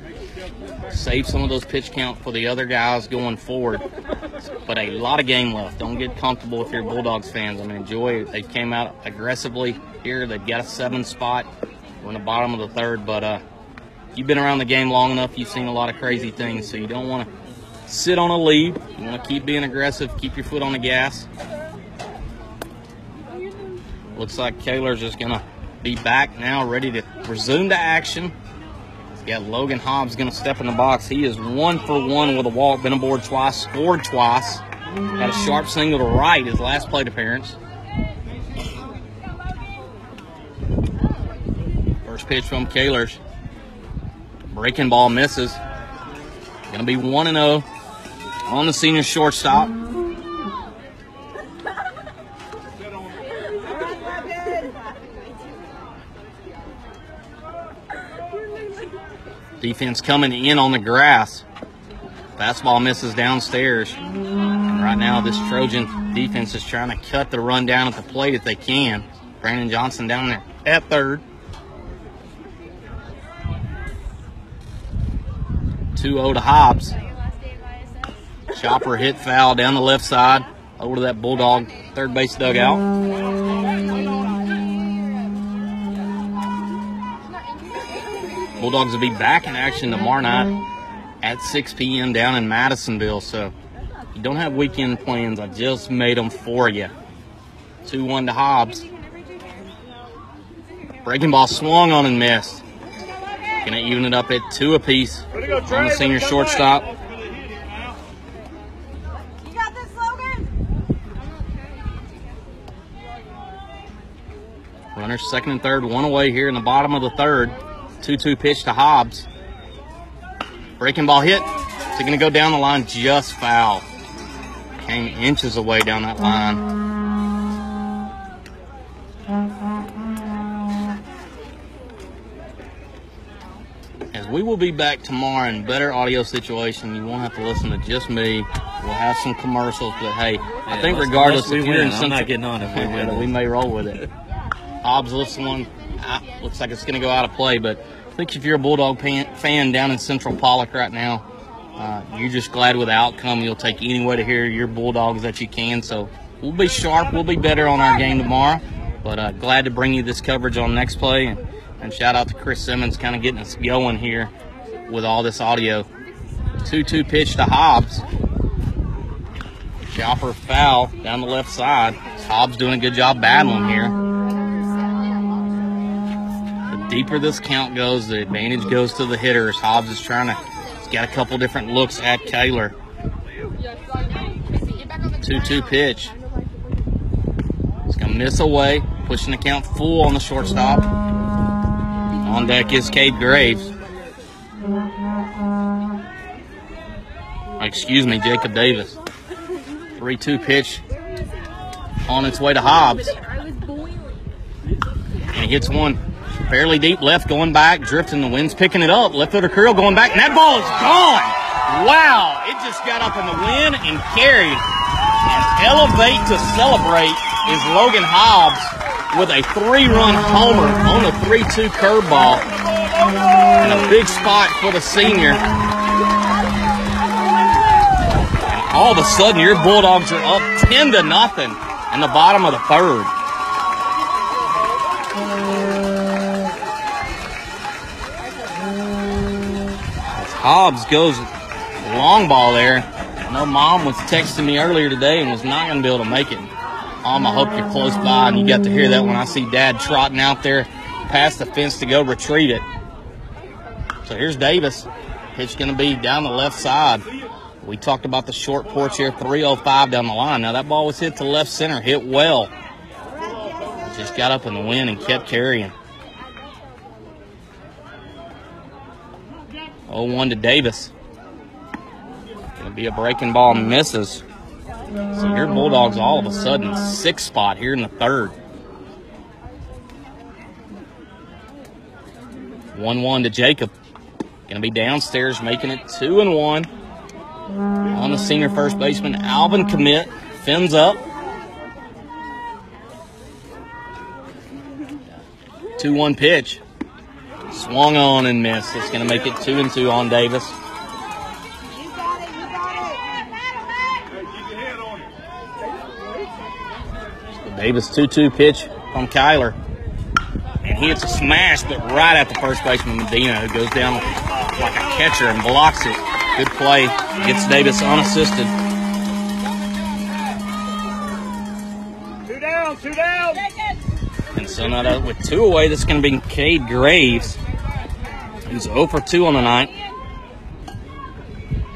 save some of those pitch count for the other guys going forward. But a lot of game left. Don't get comfortable if you're Bulldogs fans. I mean, enjoy. They came out aggressively here. They've got a seven spot. We're in the bottom of the third, but uh, you've been around the game long enough. You've seen a lot of crazy things, so you don't want to sit on a lead. You want to keep being aggressive, keep your foot on the gas. Looks like Kaler's just going to be back now, ready to resume to action. He's got Logan Hobbs going to step in the box. He is one for one with a walk, been aboard twice, scored twice. Had a sharp single to right his last plate appearance. First pitch from Kaler's. Breaking ball misses. Going to be 1 0 on the senior shortstop. Defense coming in on the grass. Fastball misses downstairs. And right now, this Trojan defense is trying to cut the run down at the plate if they can. Brandon Johnson down there at third. 2-0 to Hobbs. Chopper hit foul down the left side over to that Bulldog third base dugout. Bulldogs will be back in action tomorrow night at 6 p.m. down in Madisonville. So you don't have weekend plans, I just made them for you. 2-1 to Hobbs. Breaking ball swung on and missed. Gonna even it up at two apiece on the senior Way to go, shortstop. man. You got this, Logan? Runners second and third, one away here in the bottom of the third. 2 2 pitch to Hobbs. Breaking ball hit. Is it going to go down the line? Just foul. Came inches away down that line. We will be back tomorrow in better audio situation, you won't have to listen to just me. We'll have some commercials, but hey, I think regardless we if you're in I'm Central, not getting on if we win. we may roll with it. Hobbs lifts one. Looks like it's going to go out of play, but I think if you're a Bulldog pan, fan down in Central Pollok right now, uh, you're just glad with the outcome. You'll take any way to hear your Bulldogs that you can. So we'll be sharp. We'll be better on our game tomorrow. But uh, glad to bring you this coverage on next play. And, shout out to Chris Simmons kind of getting us going here with all this audio. 2 2 pitch to Hobbs. Chopper foul down the left side. Hobbs doing a good job battling here. The deeper this count goes, the advantage goes to the hitters. Hobbs is trying to, he's got a couple different looks at Kaler. 2 2 pitch. He's going to miss away, pushing the count full on the shortstop. On deck is Cade Graves. Excuse me, Jacob Davis. 3 2 pitch on its way to Hobbs. And he hits one Fairly deep left going back, drifting the wind's picking it up. Left footer curl going back, and that ball is gone. Wow, it just got up in the wind and carried. And elevate to celebrate is Logan Hobbs with a three-run homer on a 3-2 curveball. And a big spot for the senior. All of a sudden, your Bulldogs are up 10 to nothing in the bottom of the third. As Hobbs goes long ball there. I know mom was texting me earlier today and was not going to be able to make it. Mom, I hope you're close by and you got to hear that when I see dad trotting out there past the fence to go retrieve it. So here's Davis. Pitch going to be down the left side. We talked about the short porch here, 305 down the line. Now that ball was hit to left center, hit well. Just got up in the wind and kept carrying. 0-1 to Davis. Gonna be a breaking ball misses. So your Bulldogs all of a sudden six spot here in the third. 1-1 to Jacob. Gonna be downstairs making it two and one. On the senior first baseman, Alvin commit. Fins up. 2-1 pitch. Swung on and missed. It's going to make it two and two on Davis. Davis 2-2 pitch from Kyler. And he hits a smash, but right at the first baseman Medina, who goes down like a catcher and blocks it. Good play. Gets Davis unassisted. Two down, two down. And so now that with two away, that's going to be Cade Graves, He's 0 for 2 on the night.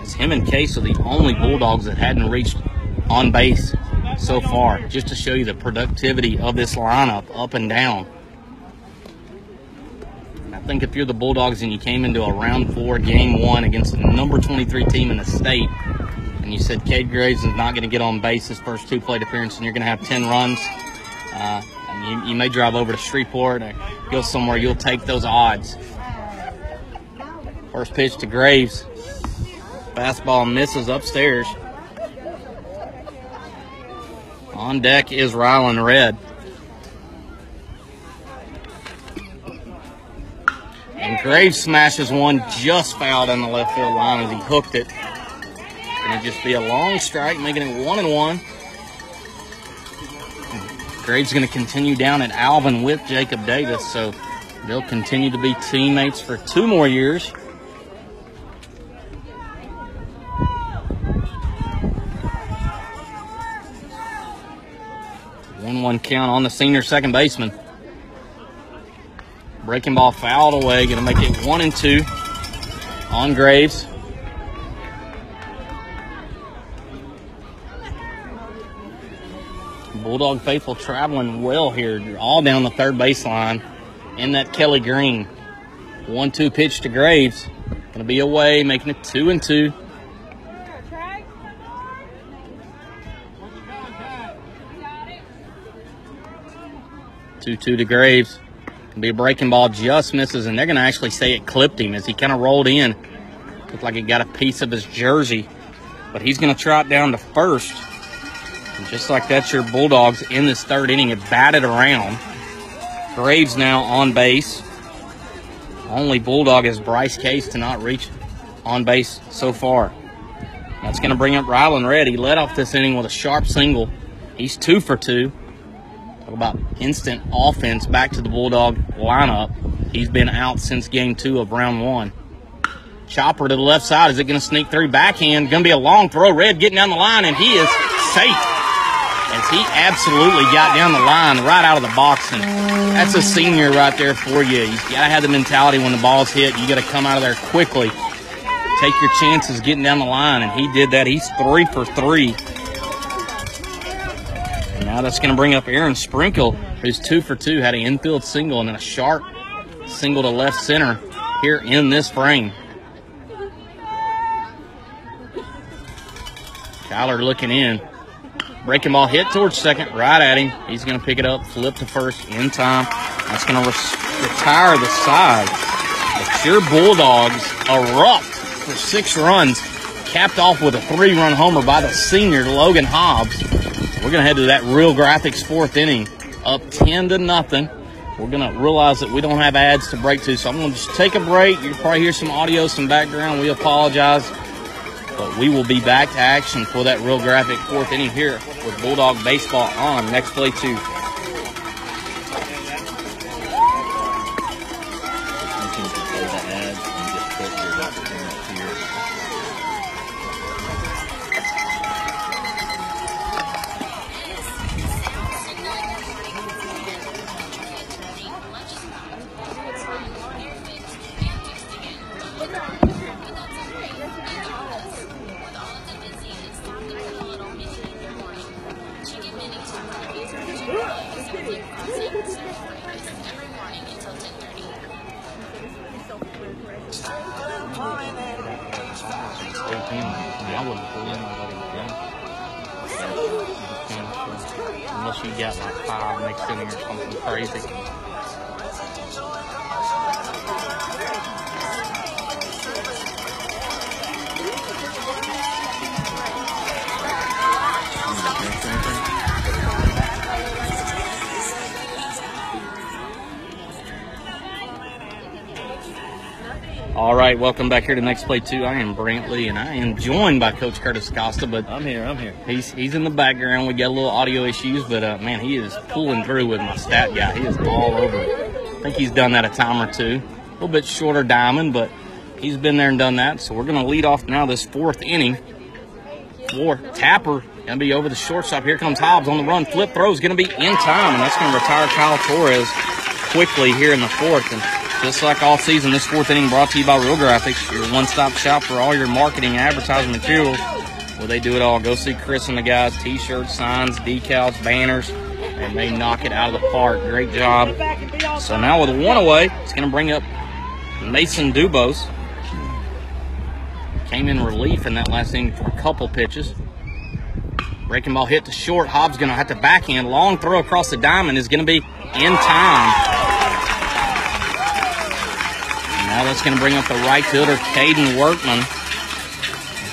As him and Case are the only Bulldogs that hadn't reached on base so far, just to show you the productivity of this lineup up and down. I think if you're the Bulldogs and you came into a round four, game one against the number 23 team in the state, and you said Cade Graves is not going to get on base his first two plate appearances, and you're going to have 10 runs, uh, you, you may drive over to Shreveport or go somewhere, you'll take those odds. First pitch to Graves. Fastball misses upstairs. On deck is Rylan Red. And Graves smashes one just fouled on the left field line as he hooked it. Gonna just be a long strike, making it one and one. Graves gonna continue down at Alvin with Jacob Davis, so they'll continue to be teammates for two more years. One-one count on the senior second baseman. Breaking ball fouled away, gonna make it one and two on Graves. Bulldog faithful traveling well here, all down the third baseline in that Kelly Green. One-two pitch to Graves, gonna be away, making it two and two. Two-two to Graves. Gonna be a breaking ball, just misses, and they're gonna actually say it clipped him as he kind of rolled in. Looked like he got a piece of his jersey, but he's gonna trot down to first. And just like that's your Bulldogs in this third inning, it batted around. Graves now on base. Only Bulldog is Bryce Case to not reach on base so far. That's going to bring up Rylan Red. He led off this inning with a sharp single. He's two for two. Talk about instant offense back to the Bulldog lineup. He's been out since game two of round one. Chopper to the left side. Is it going to sneak through? Backhand. Going to be a long throw. Red getting down the line, and he is safe. As he absolutely got down the line right out of the box. And that's a senior right there for you. You got to have the mentality when the ball's hit. You got to come out of there quickly. Take your chances getting down the line. And he did that. He's three for three. Now that's going to bring up Aaron Sprinkle, who's two for two. Had an infield single and then a sharp single to left center here in this frame. Kyler looking in. Breaking ball hit towards second, right at him. He's going to pick it up, flip to first in time. That's going to retire the side. But your Bulldogs erupt for six runs, capped off with a three-run homer by the senior Logan Hobbs. We're going to head to that Real Graphics fourth inning, up 10 to nothing. We're going to realize that we don't have ads to break to, so I'm going to just take a break. You'll probably hear some audio, some background. We apologize. But we will be back to action for that Real Graphic fourth inning here with Bulldog Baseball on Next Play 2. Welcome back here to Next Play 2. I am Brantley, and I am joined by Coach Curtis Acosta, but I'm here. I'm here. He's he's in the background. We got a little audio issues, but uh, man, he is pulling through with my stat guy. He is all over. I think he's done that a time or two. A little bit shorter diamond, but he's been there and done that. So we're gonna lead off now this fourth inning. For Tapper gonna be over the shortstop. Here comes Hobbs on the run. Flip throw is gonna be in time, and that's gonna retire Kyle Torres quickly here in the fourth. And just like all season, this fourth inning brought to you by Real Graphics, your one-stop shop for all your marketing and advertising materials. Well, they do it all. Go see Chris and the guys. T-shirts, signs, decals, banners, and they knock it out of the park. Great job. So now with one away, it's going to bring up Mason Dubose. Came in relief in that last inning for a couple pitches. Breaking ball hit to short. Hobbs going to have to backhand. Long throw across the diamond is going to be in time. Now that's going to bring up the right fielder, Caden Workman.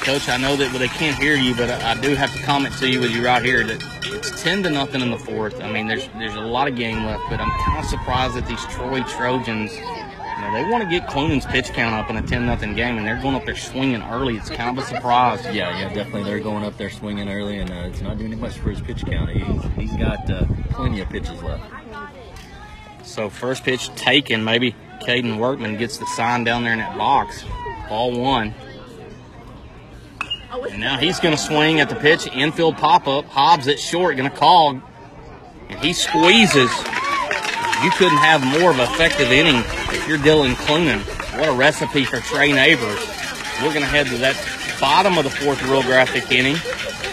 Coach, I know that they can't hear you, but I, I do have to comment to you with you right here that it's ten to nothing in the fourth. I mean, there's there's a lot of game left, but I'm kind of surprised that these Troy Trojans, you know, they want to get Clunan's pitch count up in a ten nothing game, and they're going up there swinging early. It's kind of a surprise. Yeah, yeah, definitely. They're going up there swinging early, and uh, it's not doing much for his pitch count. He's, he's got uh, plenty of pitches left. So first pitch taken, maybe Caden Workman gets the sign down there in that box. Ball one. And now he's going to swing at the pitch, infield pop up. Hobbs at short, going to call. And he squeezes. You couldn't have more of an effective inning if you're Dylan Clunan. What a recipe for Trey Neighbors. We're going to head to that bottom of the fourth real graphic inning.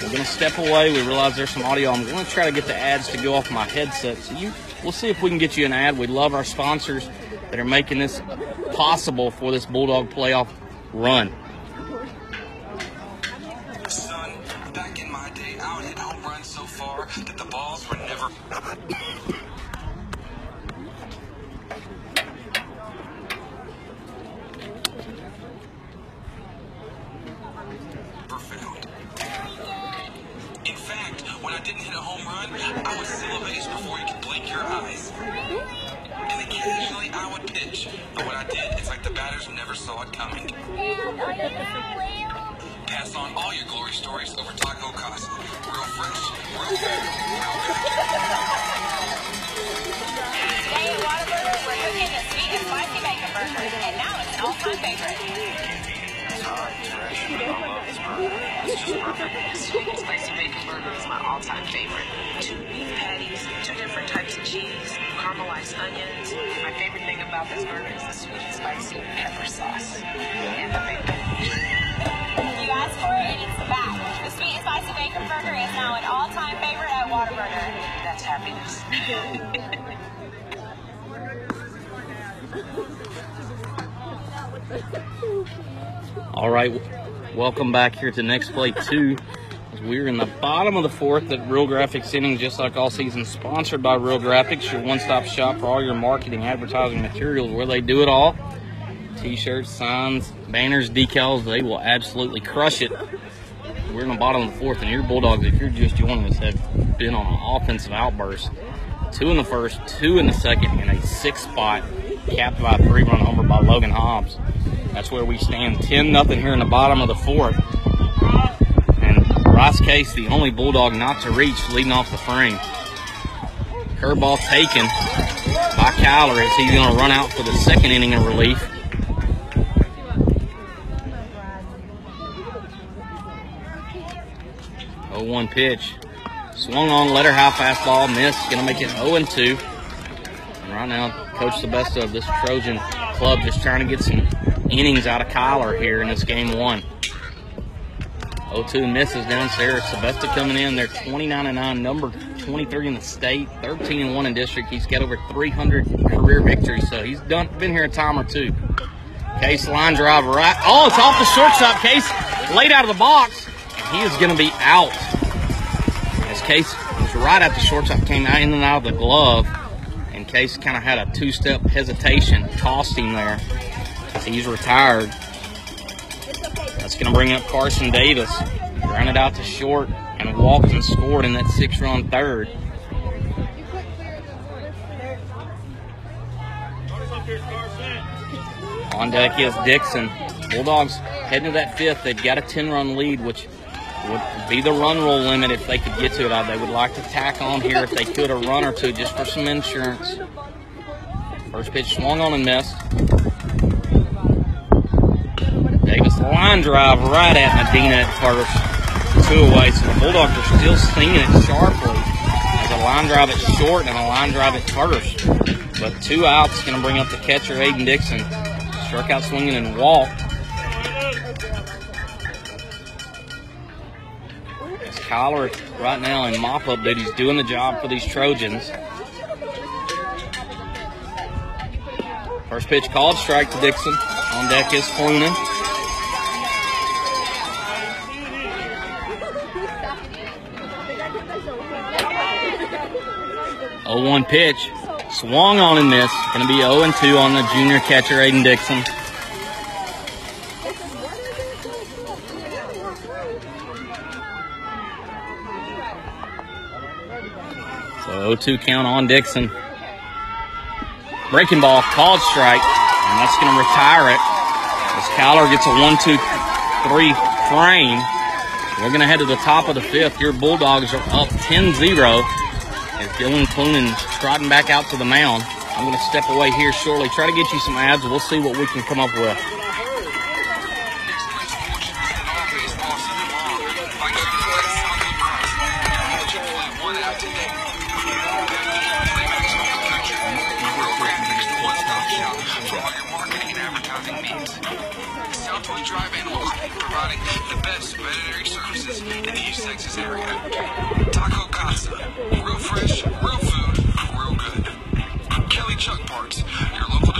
We're going to step away. We realize there's some audio. I'm going to try to get the ads to go off my headset. So you, we'll see if we can get you an ad. We love our sponsors that are making this possible for this Bulldog playoff run. Real fresh, real we're cooking the sweet and spicy bacon burger, and now it's an all-time favorite. Sweet and spicy bacon burger is my all-time favorite. Two beef patties, two different types of cheese, caramelized onions. My favorite thing about this burger is the sweet and spicy pepper sauce and the bacon. You asked for it, and it's back. The sweet and spicy bacon burger is now an all-time favorite at Whataburger. That's happiness. All right, welcome back here to Next Play 2. We're in the bottom of the fourth at Real Graphics inning, just like all season. Sponsored by Real Graphics, your one-stop shop for all your marketing, advertising materials, where they do it all. T-shirts, signs, banners, decals. They will absolutely crush it. We're in the bottom of the fourth, and your Bulldogs, if you're just joining us, have been on an offensive outburst. Two in the first, two in the second, and a six spot, capped by a three-run homer by Logan Hobbs. That's where we stand, 10 nothing here in the bottom of the fourth. And Rice Case, the only Bulldog not to reach, leading off the frame. Curveball taken by Kyler as he's going to run out for the second inning of relief. Oh one pitch. Swung on, letter high fastball, missed. Gonna make it 0-2. And right now, Coach Sebesta of this Trojan club just trying to get some innings out of Kyler here in this game one. 0-2 misses downstairs. Sebesta coming in. They're 29 and 9, number 23 in the state, 13 and 1 in district. He's got over 300 career victories, so he's done been here a time or two. Case line drive right. Oh, it's off the shortstop. Case laid out of the box. He is going to be out. As Case was right at the shortstop, came out in and out of the glove. And Case kind of had a two-step hesitation, tossed him there. He's retired. That's going to bring up Carson Davis. Grounded out to short and walked and scored in that six-run third. On deck is Dixon. Bulldogs heading to that fifth. They've got a 10-run lead, which would be the run roll limit if they could get to it. Uh, they would like to tack on here if they could a run or two just for some insurance. First pitch swung on and missed. Davis line drive right at Medina at first. Two away, so the Bulldogs are still singing it sharply. There's a line drive at short and a line drive at first. But two outs going to bring up the catcher, Aiden Dixon. Struck out swinging and walked. Kyler right now in mop-up duty, doing the job for these Trojans. First pitch called, strike to Dixon. On deck is Clunan. Oh one pitch. Swung on and missed. Going to be 0 and 2 on the junior catcher, Aiden Dixon. So 0 2 count on Dixon. Breaking ball, called strike, and that's going to retire it. As Kyler gets a 1 2 3 frame. We're going to head to the top of the fifth. Your Bulldogs are up 10 0 as Dylan Clunan trotting back out to the mound. I'm going to step away here shortly, try to get you some ads. We'll see what we can come up with.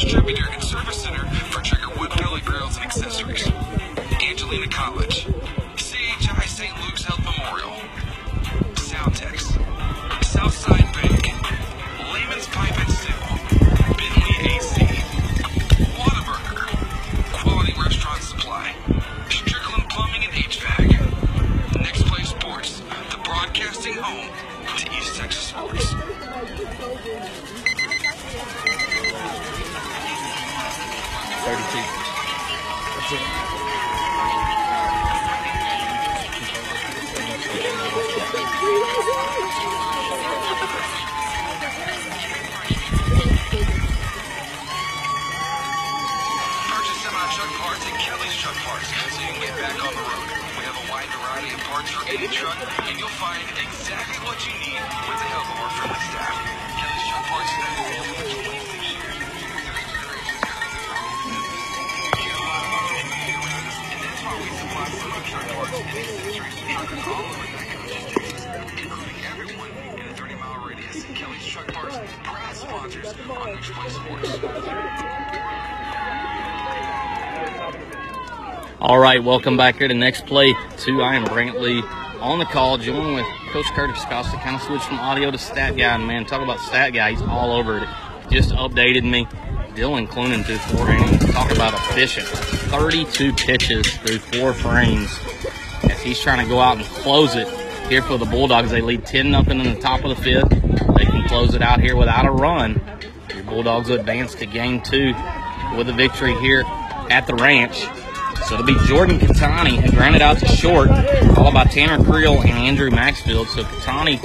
Distributor and service center for Traeger Wood Pellet Grills and accessories. Angelina College, truck, and you'll find exactly what you need with the help of our friendly staff. Kelly's Truck Parts has been available for 26 years. And that's why we supply truck parts and accessories to truckers all over including everyone in a 30 mile radius. Kelly's Truck Parts, proud sponsors on Sports. All right, welcome back here to next play two. I am Brantley on the call, joined with Coach Curtis Acosta. Kind of switched from audio to stat guy, and man, talk about stat guy. He's all over it. Just updated me. Dylan Clunan through four innings. Talk about efficient. 32 pitches through four frames as he's trying to go out and close it here for the Bulldogs. They lead 10 nothing in the top of the fifth. They can close it out here without a run. Your Bulldogs advance to game two with a victory here at the ranch. So it'll be Jordan Catani who grounded out to short, followed by Tanner Creel and Andrew Maxfield. So Catani,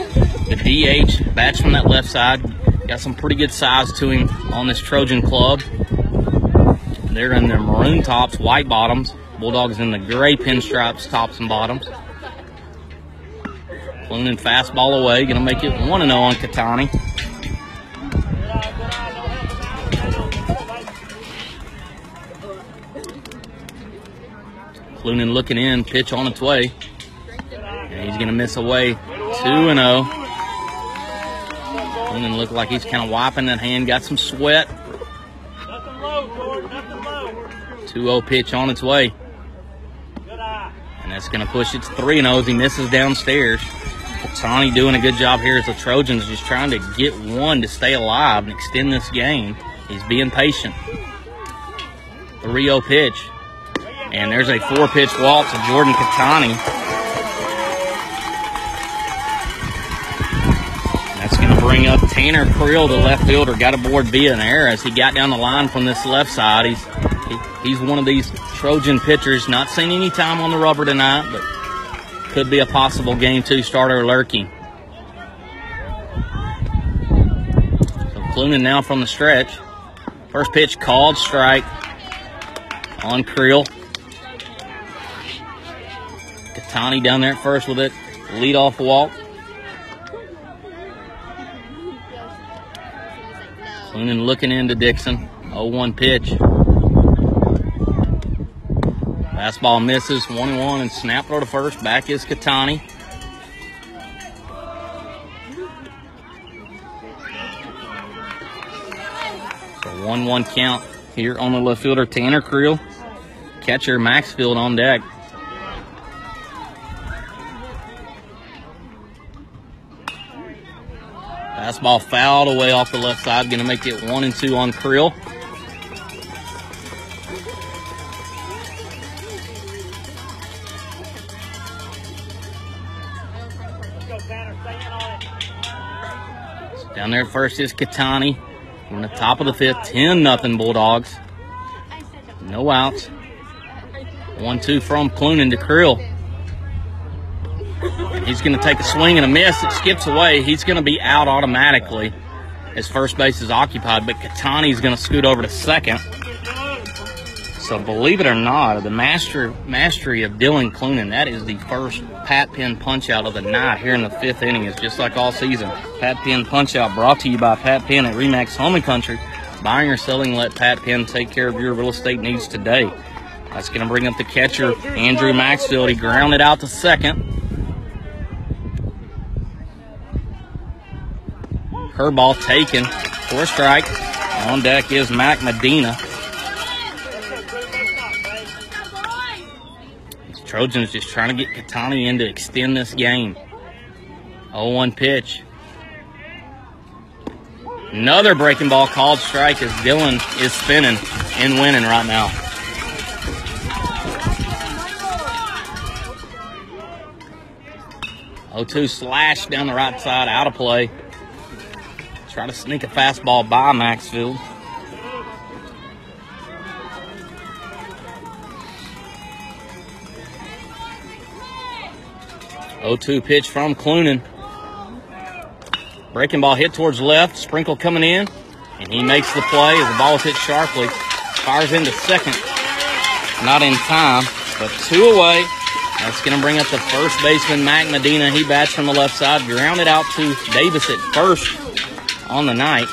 the DH, bats from that left side, got some pretty good size to him on this Trojan club. They're in their maroon tops, white bottoms. Bulldogs in the gray pinstripes, tops and bottoms. Clunan fastball away, gonna make it 1 0 on Catani. Clunan looking in, pitch on its way. And he's going to miss away 2 and 0. Clunan looked like he's kind of wiping that hand, got some sweat. Nothing low, Jordan. Nothing low. 2 0 pitch on its way. And that's going to push it to 3 0 as he misses downstairs. Tani doing a good job here as the Trojans just trying to get one to stay alive and extend this game. He's being patient. 3 0 pitch. And there's a four pitch walk to Jordan Catani. That's going to bring up Tanner Creel, the left fielder. Got aboard via an error as he got down the line from this left side. He's he, he's one of these Trojan pitchers. Not seen any time on the rubber tonight, but could be a possible game two starter lurking. So Clunan now from the stretch. First pitch called strike on Creel. Katani down there at first with it. Lead off walk. Clunan looking into Dixon. 0-1 pitch. Fastball misses. 1 1 and snap throw to first. Back is Katani. So 1 1 count here on the left fielder, Tanner Creel. Catcher Maxfield on deck. Fastball fouled away off the left side. Going to make it one and two on Creel. Down there first is Katani. We're in the top of the fifth. 10 nothing Bulldogs. No outs. One two from Clunan to Creel. He's going to take a swing and a miss. It skips away. He's going to be out automatically as first base is occupied, but Katani's going to scoot over to second. So believe it or not, the master mastery of Dylan Clunan, that is the first Pat Pin punch out of the night here in the fifth inning. It's just like all season. Pat Pin punch out brought to you by Pat Pin at Remax Home and Country. Buying or selling, let Pat Pin take care of your real estate needs today. That's going to bring up the catcher, Andrew Maxfield. He grounded out to second. Curveball taken for a strike. On deck is Mac Medina. These Trojans just trying to get Katani in to extend this game. 0-1 pitch. Another breaking ball called strike as Dylan is spinning and winning right now. O two slash down the right side, out of play. Try to sneak a fastball by Maxfield. O two pitch from Clunan. Breaking ball hit towards left. Sprinkle coming in. And he makes the play as the ball is hit sharply. Fires into second. Not in time, but two away. That's going to bring up the first baseman, Mac Medina. He bats from the left side. Grounded out to Davis at first on the night.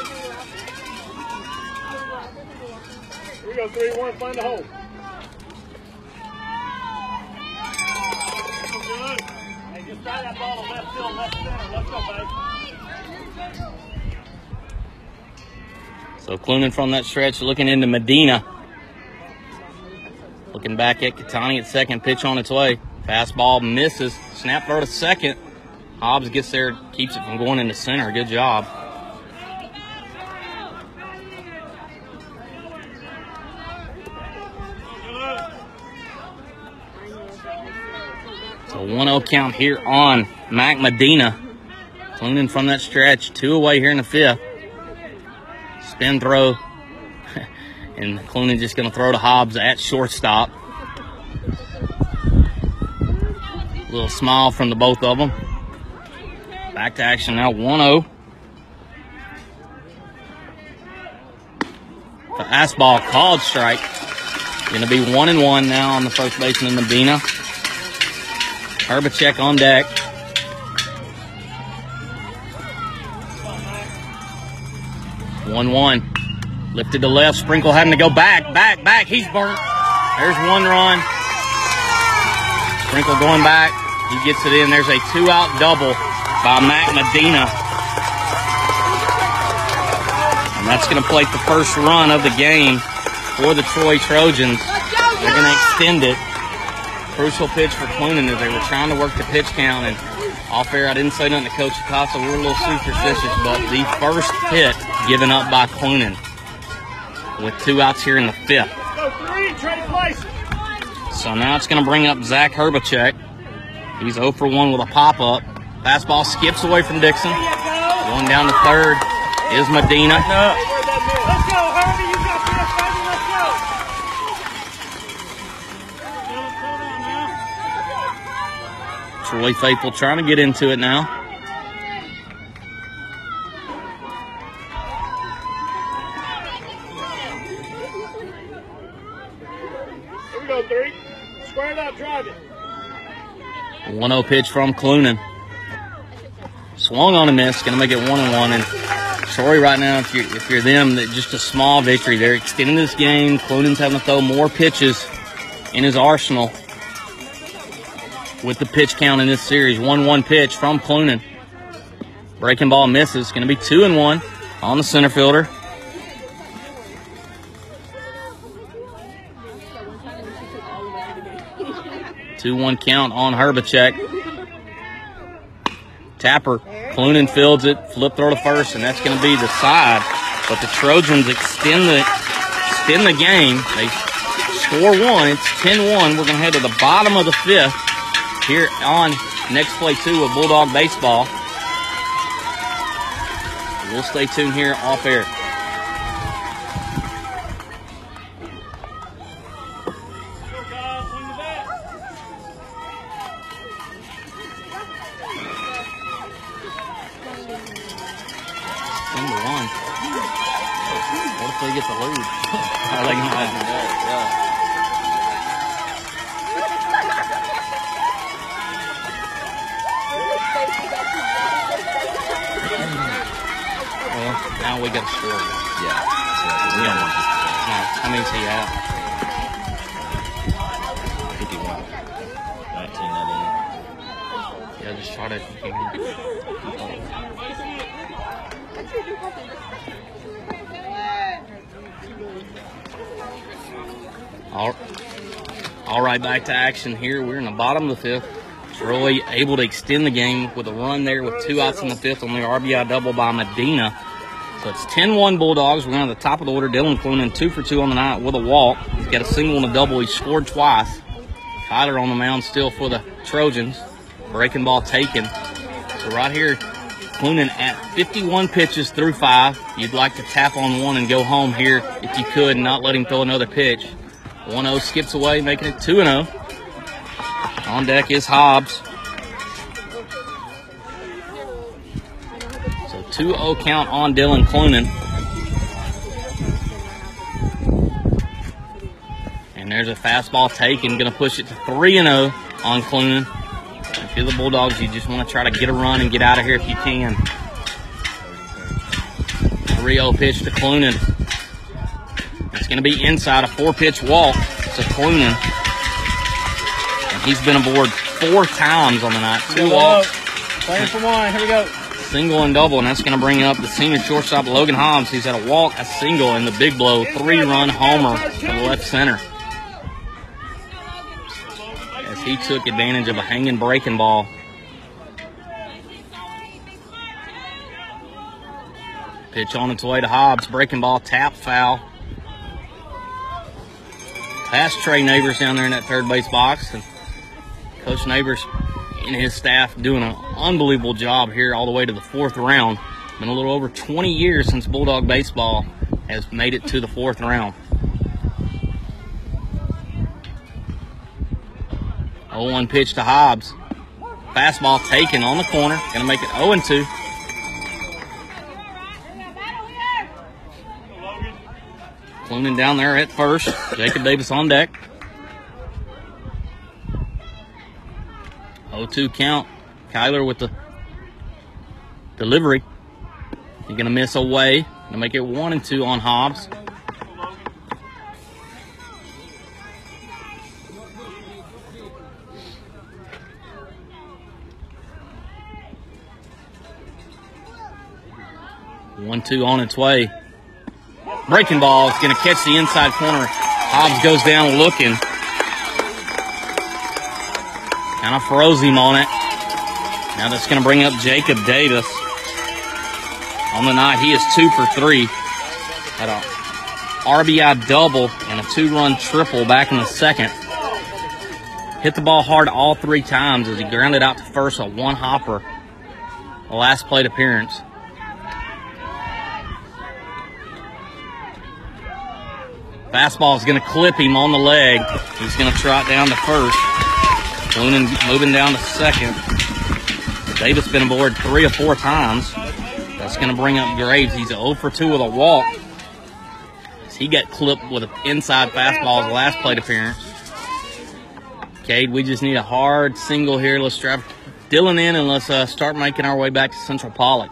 Here we go, 3 1. Find the hole. Good. Hey, just try that ball to left field, left center. Let's go, baby. So Clunan from that stretch looking into Medina. Looking back at Katani at second, pitch on its way. Fastball misses. Snap throw to second. Hobbs gets there, keeps it from going into center. Good job. So 1 0 count here on Mac Medina. Clunan from that stretch. Two away here in the fifth. Spin throw. and Clooney just going to throw to Hobbs at shortstop. A Little smile from the both of them. Back to action now, 1 0. The fastball called strike. Going to be 1 and 1 now on the first baseman, Medina. Herbacek on deck. One one. Lifted to left. Sprinkle having to go back, back, back. He's burnt. There's one run. Sprinkle going back. He gets it in. There's a two out double by Mac Medina. And that's going to plate the first run of the game for the Troy Trojans. They're going to extend it. Crucial pitch for Clunan as they were trying to work the pitch count. And off air, I didn't say nothing to Coach Acosta. We're a little superstitious, but the first hit given up by Clunan with two outs here in the fifth. So now it's going to bring up Zach Herbacek. He's 0 for 1 with a pop up. Fastball skips away from Dixon. Going down to third is Medina. Now. Troy Faithful trying to get into it now. Here we go, three. Square it up, drive it. 1 0 pitch from Clunan. Swung on a miss, going to make it 1 and 1. And Troy, right now, if you're, if you're them, that just a small victory. They're extending this game. Clunan's having to throw more pitches in his arsenal with the pitch count in this series. 1 1 pitch from Clunan. Breaking ball misses. Going to be 2 and 1 on the center fielder. Two one count on Herbacek. Tapper, Clunan fields it, flip throw to first, and that's going to be the side. But the Trojans extend the extend the game. They score one. It's 10-1. We're going to head to the bottom of the fifth here on next play two of Bulldog baseball. We'll stay tuned here off air. To action here. We're in the bottom of the fifth. Troy able to extend the game with a run there with two outs in the fifth on the RBI double by Medina. So it's 10-1 Bulldogs. We're on the top of the order. Dylan Clunan two for two on the night with a walk. He's got a single and a double. He scored twice. Tyler on the mound still for the Trojans. Breaking ball taken. So right here, Clunan at 51 pitches through five. You'd like to tap on one and go home here if you could and not let him throw another pitch. 1-0 skips away, making it 2-0. On deck is Hobbs. So 2-0 count on Dylan Clunan. And there's a fastball taken, going to push it to 3 0 on Clunan. If you're the Bulldogs, you just want to try to get a run and get out of here if you can. 3 0 pitch to Clunan. Going to be inside a four pitch walk to Clunan. And he's been aboard four times on the night. Two walks, Playing for one. Here we go. single and double, and that's going to bring up the senior shortstop Logan Hobbs. He's had a walk, a single, and the big blow, three run homer to the left center. As as he took advantage of a hanging breaking ball. Pitch on its way to Hobbs. Breaking ball, tap, foul. Past Trey Neighbors down there in that third base box. And Coach Neighbors and his staff doing an unbelievable job here all the way to the fourth round. Been a little over 20 years since Bulldog baseball has made it to the fourth round. 0-1 pitch to Hobbs. Fastball taken on the corner. Gonna make it 0-2. Clunan down there at first. Jacob Davis on deck. 0-2 count. Kyler with the delivery. He's gonna miss away. Gonna make it one and two on Hobbs. One two on its way. Breaking ball is going to catch the inside corner. Hobbs goes down looking. Kind of froze him on it. Now that's going to bring up Jacob Davis. On the night, he is two for three. Had a RBI double and a two-run triple back in the second. Hit the ball hard all three times as he grounded out to first a one hopper. The last plate appearance. Fastball is going to clip him on the leg. He's going to trot down to first. Clunan moving down to second. Davis been aboard three or four times. That's going to bring up Graves. He's 0 for 2 with a walk. He got clipped with an inside fastball his last plate appearance. Cade, we just need a hard single here. Let's drive Dylan in and let's uh, start making our way back to Central Pollok.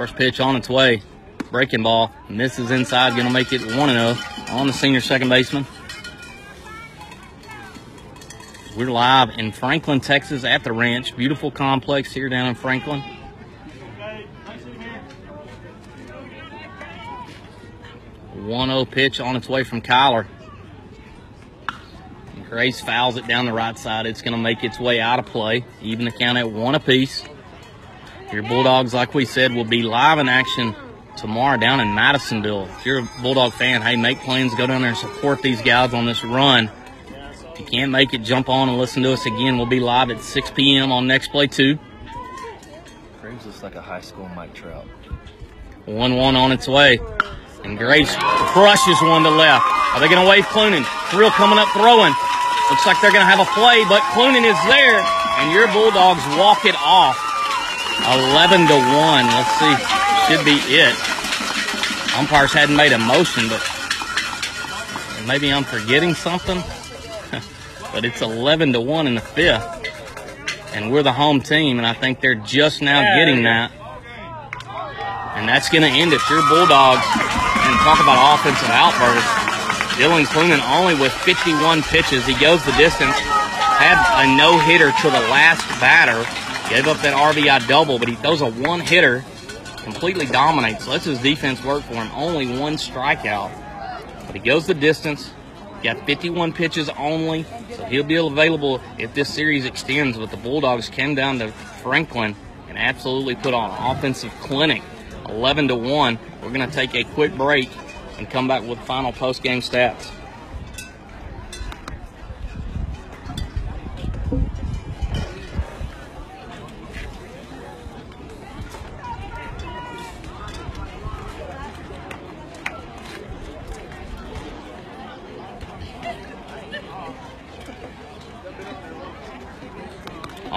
First pitch on its way. Breaking ball. Misses inside. Going to make it 1 0 on the senior second baseman. We're live in Franklin, Texas at the ranch. Beautiful complex here down in Franklin. One zero pitch on its way from Kyler. Graves fouls it down the right side. It's going to make its way out of play. Even the count at one apiece. Your Bulldogs, like we said, will be live in action tomorrow down in Madisonville. If you're a Bulldog fan, hey, make plans, go down there and support these guys on this run. If you can't make it, jump on and listen to us again. We'll be live at 6 p.m. on Next Play 2. Graves looks like a high school Mike Trout. 1 1 on its way. And Graves crushes one to left. Are they going to wave Clunan? Thrill coming up throwing. Looks like they're going to have a play, but Clunan is there. And your Bulldogs walk it off. 11 to 1. Let's see. Should be it. Umpires hadn't made a motion, but maybe I'm forgetting something. but it's 11 to 1 in the fifth. And we're the home team, and I think they're just now getting that. And that's going to end it. Your Bulldogs, and talk about offensive outbursts. Dylan Clunan only with 51 pitches. He goes the distance. Had a no hitter to the last batter. Gave up that RBI double, but he throws a one hitter. Completely dominates. Lets his defense work for him. Only one strikeout. But he goes the distance. Got 51 pitches only. So he'll be available if this series extends. But the Bulldogs came down to Franklin and absolutely put on an offensive clinic. 11 to 1. We're going to take a quick break and come back with final post game stats.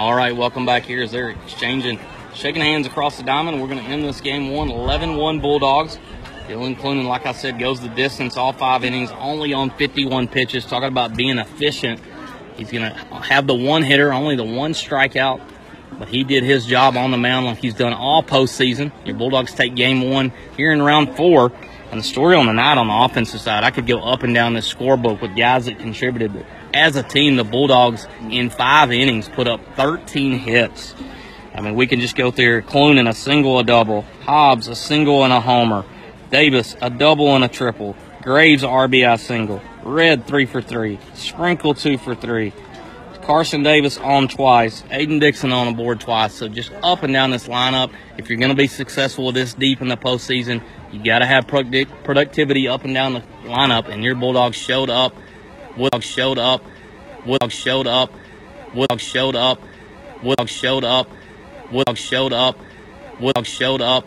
All right, welcome back here as they're exchanging, shaking hands across the diamond. We're going to end this game one, 11-1 Bulldogs. Dylan Clunan, like I said, goes the distance all five innings, only on 51 pitches. Talking about being efficient. He's going to have the one hitter, only the one strikeout, but he did his job on the mound like he's done all postseason. Your Bulldogs take game one here in round four. And the story on the night on the offensive side, I could go up and down this scorebook with guys that contributed. But as a team, the Bulldogs in five innings put up 13 hits. I mean, we can just go through Clunan a single, a double, Hobbs a single and a homer, Davis, a double and a triple. Graves, RBI single. Red, three for three. Sprinkle, two for three. Carson Davis on twice. Aiden Dixon on the board twice. So just up and down this lineup. If you're going to be successful this deep in the postseason, you got to have product- productivity up and down the lineup. And your Bulldogs showed up. Bulldogs showed up. Bulldogs showed up. Bulldogs showed up. Bulldogs showed up. Bulldogs showed up. Bulldogs showed up.